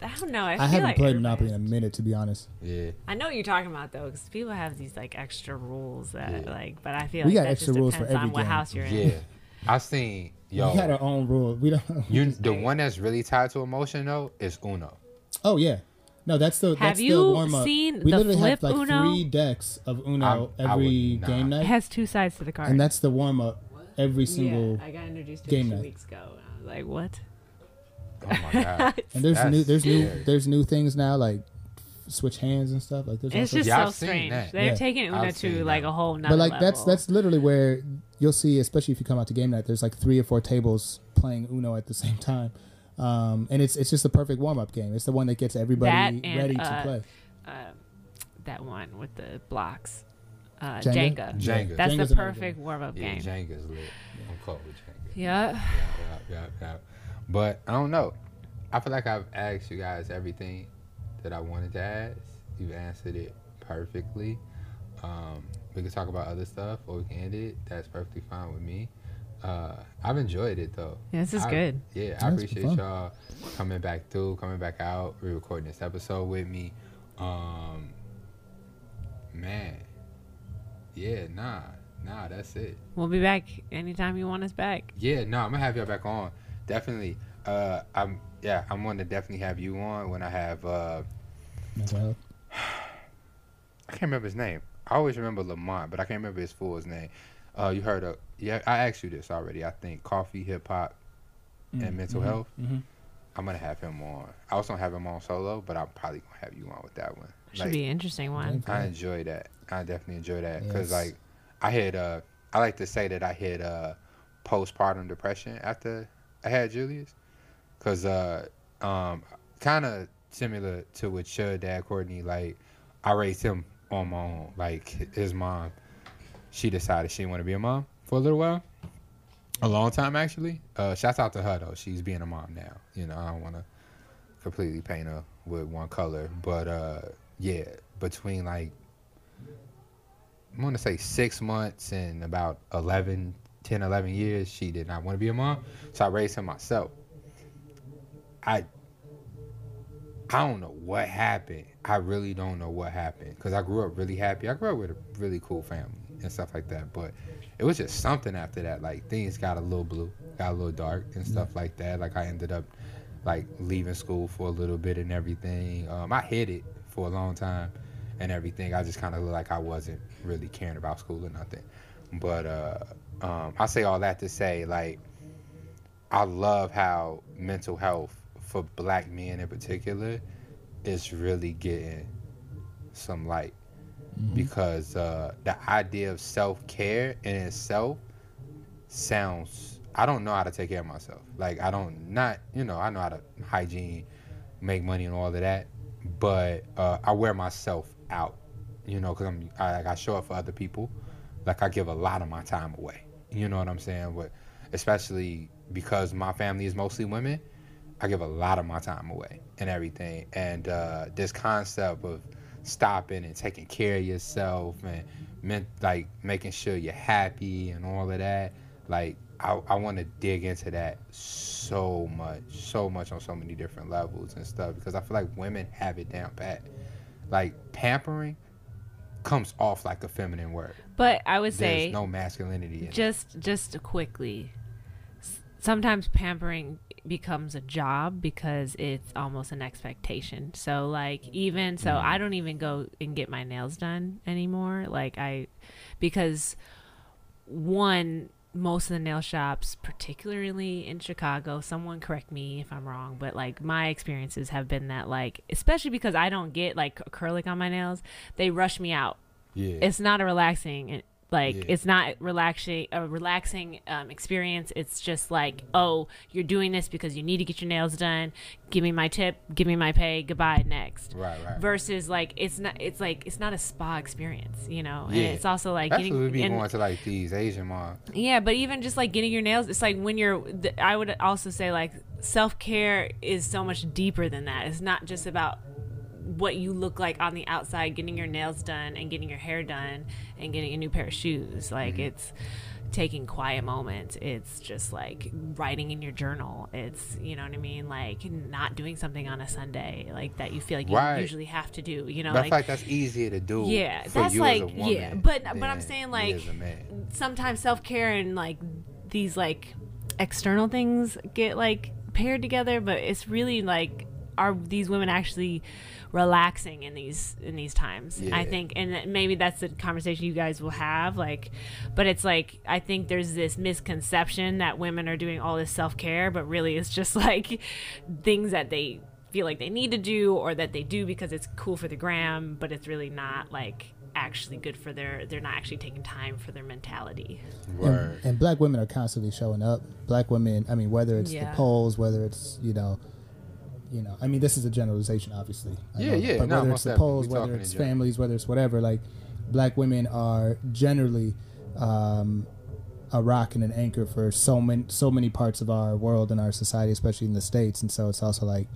I don't know. I, I feel haven't like played Monopoly in a minute, to be honest. Yeah. I know what you're talking about though, because people have these like extra rules that Yeah. like. But I feel We like got that extra just rules for depends on every what game. house you're in. Yeah. I've seen yo We got our own rule. We don't. you the one that's really tied to emotion though is Uno. Oh yeah, no, that's the Have that's the you warm up. seen we the literally have like Uno? three decks of Uno I'm- I would every not. game It night, has two sides to the card. and that's the warm up every single. yeah, I got introduced to game it two night. weeks ago. And I was like, what? Oh my god. And there's That's new there's new there's new things now like switch hands and stuff like there's all It's just Yeah, so strange. that. They're Yeah. taking Uno I've to like that. a whole nother but like that's level. that's literally where you'll see, especially if you come out to game night. There's like three or four tables playing Uno at the same time, um, and it's it's just the perfect warm up game. It's the one that gets everybody That and, ready to uh, play. uh, that one with the blocks. Uh, Jenga? Jenga. Jenga. That's Jenga's the perfect warm up Yeah, game. Jenga's lit. I'm cold with Jenga. Yeah. Yeah, yeah, yeah, yeah. But I don't know. I feel like I've asked you guys everything that I wanted to ask. You've answered it perfectly. Um, we can talk about other stuff or we can end it. That's perfectly fine with me. Uh, I've enjoyed it though. Yeah, this is I- good. Yeah, I Yeah, it's appreciate y'all coming back through, coming back out, re-recording this episode with me. Um, man, yeah, nah, nah, that's it. We'll be back anytime you want us back. Yeah, no, I'm gonna have y'all back on. Definitely. Uh, I'm yeah, I'm gonna definitely have you on when I have. Uh, Mental. I can't remember his name. I always remember Lamont, but I can't remember his full name. Uh, you heard of? Yeah, I asked you this already. I think coffee, hip hop, and mental Mhm, health. mhm. I'm gonna have him on. I was gonna have him on solo, but I'm probably gonna have you on with that one. Should Like, be an interesting one. I enjoy that. I definitely enjoy that because Yes. like I had uh I like to say that I had uh postpartum depression after I had Julius? Because uh um kind of similar to what your dad Courtney like I raised him on my own like his mom. She decided she didn't want to be a mom for a little while. A long time actually. Uh shouts out to her though. She's being a mom now. You know I don't want to completely paint her with one color. But uh yeah between like I want to say six months and about 11, 10, 11 years, she did not want to be a mom. So I raised her myself. I I don't know what happened. I really don't know what happened because I grew up really happy. I grew up with a really cool family and stuff like that. But it was just something after that. Like things got a little blue, got a little dark and stuff like that. Like I ended up like leaving school for a little bit and everything. Um, I hid it for a long time and everything. I just kind of looked like I wasn't really caring about school or nothing. But uh, um, I say all that to say like I love how mental health for black men in particular is really getting some light because uh, the idea of self care in itself sounds. I don't know how to take care of myself. Like I don't not you know I know how to hygiene, make money and all of that, but uh, I wear myself out. You know, because I'm I, like I show up for other people. Like I give a lot of my time away. You know what I'm saying? But especially because my family is mostly women, I give a lot of my time away and everything. And uh, this concept of stopping and taking care of yourself and meant like making sure you're happy and all of that. Like I, I want to dig into that so much, so much on so many different levels and stuff because I feel like women have it down pat. Like pampering comes off like a feminine word. But I would There's say no masculinity in it. just just quickly sometimes pampering becomes a job because it's almost an expectation so like even so mm. i don't even go and get my nails done anymore like i because one most of the nail shops particularly in chicago someone correct me if i'm wrong but like my experiences have been that like especially because i don't get like acrylic on my nails they rush me out Yeah. it's not a relaxing like Yeah. it's not relaxing a relaxing um, experience it's just like oh you're doing this because you need to get your nails done give me my tip give me my pay goodbye next right, right. versus like it's not it's like it's not a spa experience you know Yeah. and it's also like That's getting what we be and- going to like these Asian malls. yeah, but even just like getting your nails, it's like when you're. th- I would also say like self care is so much deeper than that. It's not just about what you look like on the outside, getting your nails done and getting your hair done and getting a new pair of shoes. Like Mm-hmm. it's taking quiet moments. It's just like writing in your journal. It's you know what I mean, like not doing something on a Sunday like that you feel like you Right. usually have to do. You know, I like like that's easier to do. Yeah, for that's you like- as a woman yeah, but- but I'm saying, like, as a man. sometimes self care and like these like external things get like paired together, but it's really like are these women actually relaxing in these in these times? I think, and that- maybe that's the conversation you guys will have. Like, but it's like I think there's this misconception that women are doing all this self care, but really it's just like things that they feel like they need to do or that they do because it's cool for the gram, but it's really not like actually good for their they're not actually taking time for their mentality. And, and black women are constantly showing up. Black women, I mean, whether it's Yeah. the polls, whether it's you know, you know, I mean, this is a generalization, obviously. I Yeah, know, yeah, But no, whether it's the polls, whether it's families, whether it's whatever, like, black women are generally um, a rock and an anchor for so many so many parts of our world and our society, especially in the states. And so it's also like,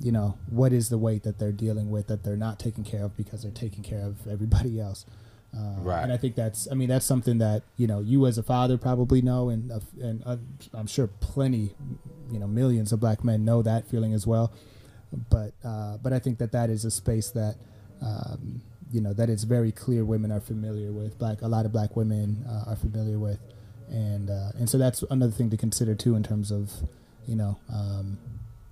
you know, what is the weight that they're dealing with that they're not taking care of because they're taking care of everybody else. Uh, Right. And I think that's, I mean, that's something that you know you as a father probably know, and uh, and uh, I'm sure plenty, you know, millions of black men know that feeling as well. But uh, but I think that that is a space that. Um, you know that it's very clear women are familiar with black a lot of black women uh, are familiar with and uh, and so that's another thing to consider too in terms of you know um,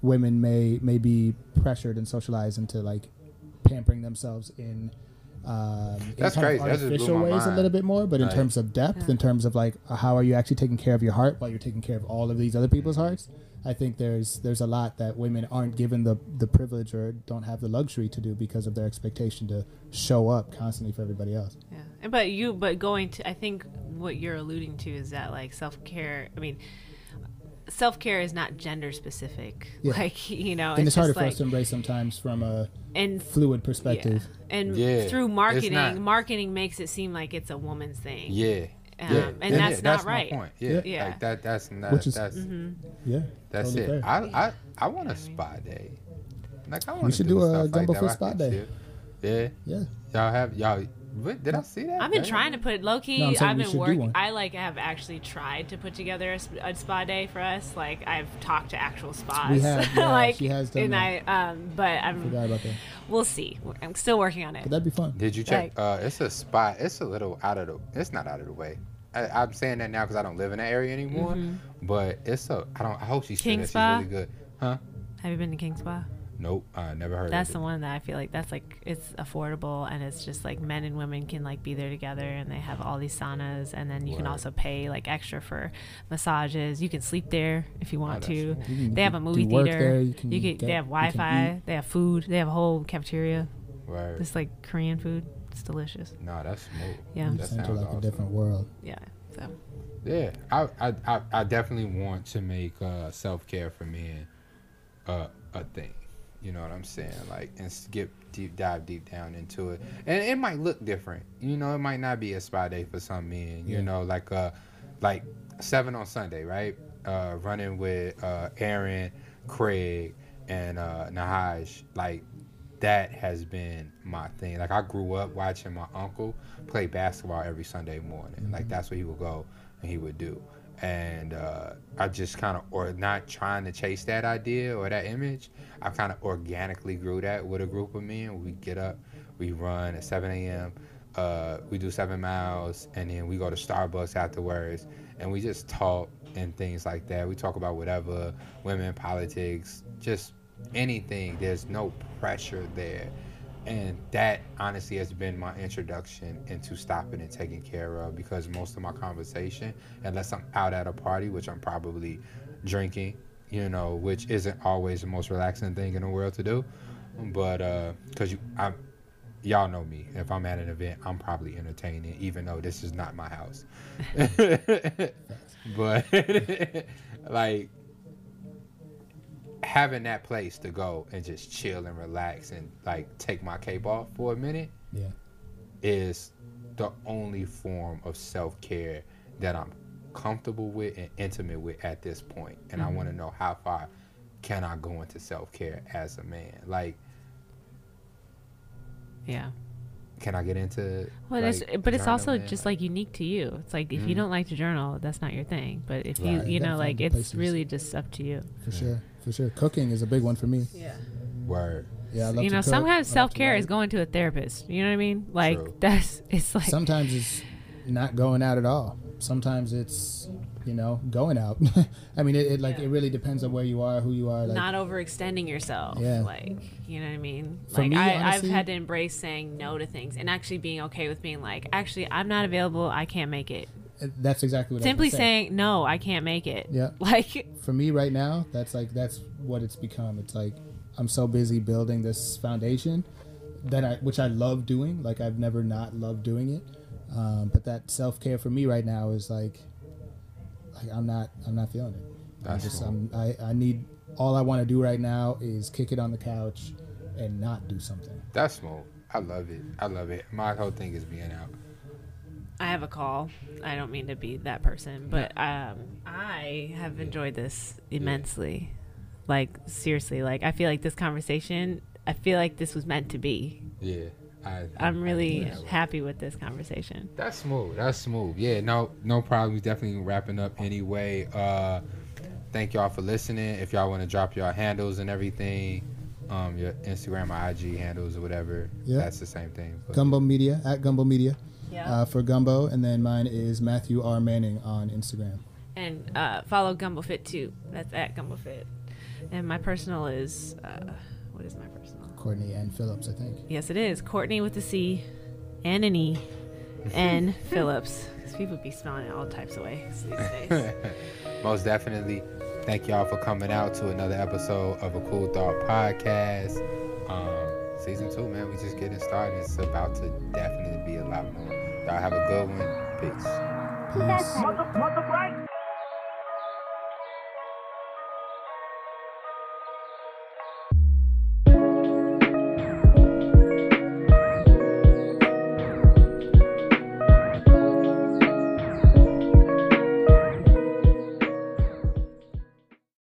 women may may be pressured and socialized into like pampering themselves in um, in That's kind of crazy. That just blew artificial my ways a little bit more but in Right. terms of depth Yeah. in terms of like how are you actually taking care of your heart while you're taking care of all of these other people's hearts I think there's there's a lot that women aren't given the the privilege or don't have the luxury to do because of their expectation to show up constantly for everybody else. Yeah. But you but going to I think what you're alluding to is that like self-care, I mean self-care is not gender specific. Yeah. Like, you know, and it's harder just for us to embrace sometimes from a and fluid perspective. Yeah. And Yeah. through marketing, not- marketing makes it seem like it's a woman's thing. Yeah. Um, yeah. and Yeah, that's yeah, not my right. point. Yeah. Yeah. Yeah. Like that. That's not. Which is- that's Yeah, that's totally it. fair. I I I want a spa day. Like I want. should do a Gumbo Foot spa day. Yeah. Yeah, Y'all have y'all What, did I see that? I've been Damn. trying to put low key. No, I'm saying I've been working. I like have actually tried to put together a, a spa day for us. Like I've talked to actual spas. We have, yeah, like she has done and that. I um, but I'm Forgot about that. we'll see. I'm still working on it. But that'd be fun. Did you check? Like- uh, it's a spot. It's a little out of the. It's not out of the way. I, I'm saying that now because I don't live in that area anymore. But it's a. I don't. I hope she's Mm-hmm. King She's Spa? really good. Huh? Have you been to King Spa? Nope. I never heard. Of that. That's the one that I feel like that's like it's affordable and it's just like men and women can like be there together and they have all these saunas and then you can also pay like extra for massages. You can sleep there if you want that's to. You can They have a movie theater. there, you can you get- they have you Wi-Fi. They have food. They have a whole cafeteria. Right. It's like Korean food. It's delicious. No, that's smooth. Yeah. You That just enter sounds like awesome. a different world. Yeah. So Yeah, I, I, I, I definitely want to make uh, self care for men uh, a thing. You know what I'm saying? Like, and skip deep, dive deep down into it. And it might look different. You know, it might not be a spa day for some men. You Yeah. know, like uh, like seven on Sunday, right? Uh, running with uh, Aaron, Craig, and uh, Nahaj. Like, that has been my thing. Like I grew up watching my uncle play basketball every Sunday morning. Like that's what he would go and he would do. And uh, I just kind of, or not trying to chase that idea or that image, I kind of organically grew that with a group of men. We get up, we run at 7 a.m., uh, we do seven miles, and then we go to Starbucks afterwards, and we just talk and things like that. We talk about whatever, women, politics, just anything. There's no pressure there. And that honestly has been my introduction into stopping and taking care of because most of my conversation, unless I'm out at a party, which I'm probably drinking, you know, which isn't always the most relaxing thing in the world to do. But uh, because you, I'm, y'all know me. If I'm at an event, I'm probably entertaining, even though this is not my house. but like having that place to go and just chill and relax and like take my cape off for a minute Yeah. is the only form of self care that I'm comfortable with and intimate with at this point. And I want to know how far can I go into self care as a man? Like, yeah. can I get into? Well, like, it's but it's also journaling? just like unique to you. It's like if you Mhm. don't like to journal, that's not your thing. But if Right. you You you know like it's places. really just up to you. For sure. For sure. Cooking is a big one for me. Yeah. word. Yeah, I love you to know, cook. Sometimes self care is going to a therapist. You know what I mean? Like True. that's it's like Sometimes it's not going out at all. Sometimes it's you know going out. I mean, it, it like Yeah. it really depends on where you are, who you are. Like, not overextending yourself. Yeah. Like, you know what I mean? For like me, I, honestly- I've had to embrace saying no to things and actually being okay with being like, actually I'm not available, I can't make it. That's exactly what Simply I was gonna say. saying, No, I can't make it. Yeah. Like for me right now, that's like that's what it's become. It's like I'm so busy building this foundation that I which I love doing. Like I've never not loved doing it. Um, but that self care for me right now is like like I'm not I'm not feeling it. I'm That's just cool. I'm, I I need all I want to do right now is kick it on the couch and not do something. That's smooth. I love it. I love it. My whole thing is being out. I have a call. I don't mean to be that person, but um, I have enjoyed this immensely. Like seriously, like I feel like this conversation. I feel like this was meant to be. Yeah. I, I'm really I- happy with this conversation. That's smooth. That's smooth. Yeah, no, no problems. Definitely wrapping up anyway. Uh, thank y'all for listening. If y'all want to drop your handles and everything, um, your Instagram or IG handles or whatever, Yeah. that's the same thing. But Gumbo Media at Gumbo Media Yeah. uh, for Gumbo, and then mine is Matthew R Manning on Instagram. and uh, follow Gumbo Fit too. That's at Gumbo Fit. And my personal is uh, what is my personal? Courtney and Phillips, I think. Yes, it is Courtney with the a C and an E and Phillips. Because people be spelling it all types of ways these days. Most definitely, thank y'all for coming out to another episode of a Cool Thought podcast. Um, season two, man, we just getting started. It's about to definitely be a lot more. Y'all have a good one. Peace. Peace. Mother, mother, right?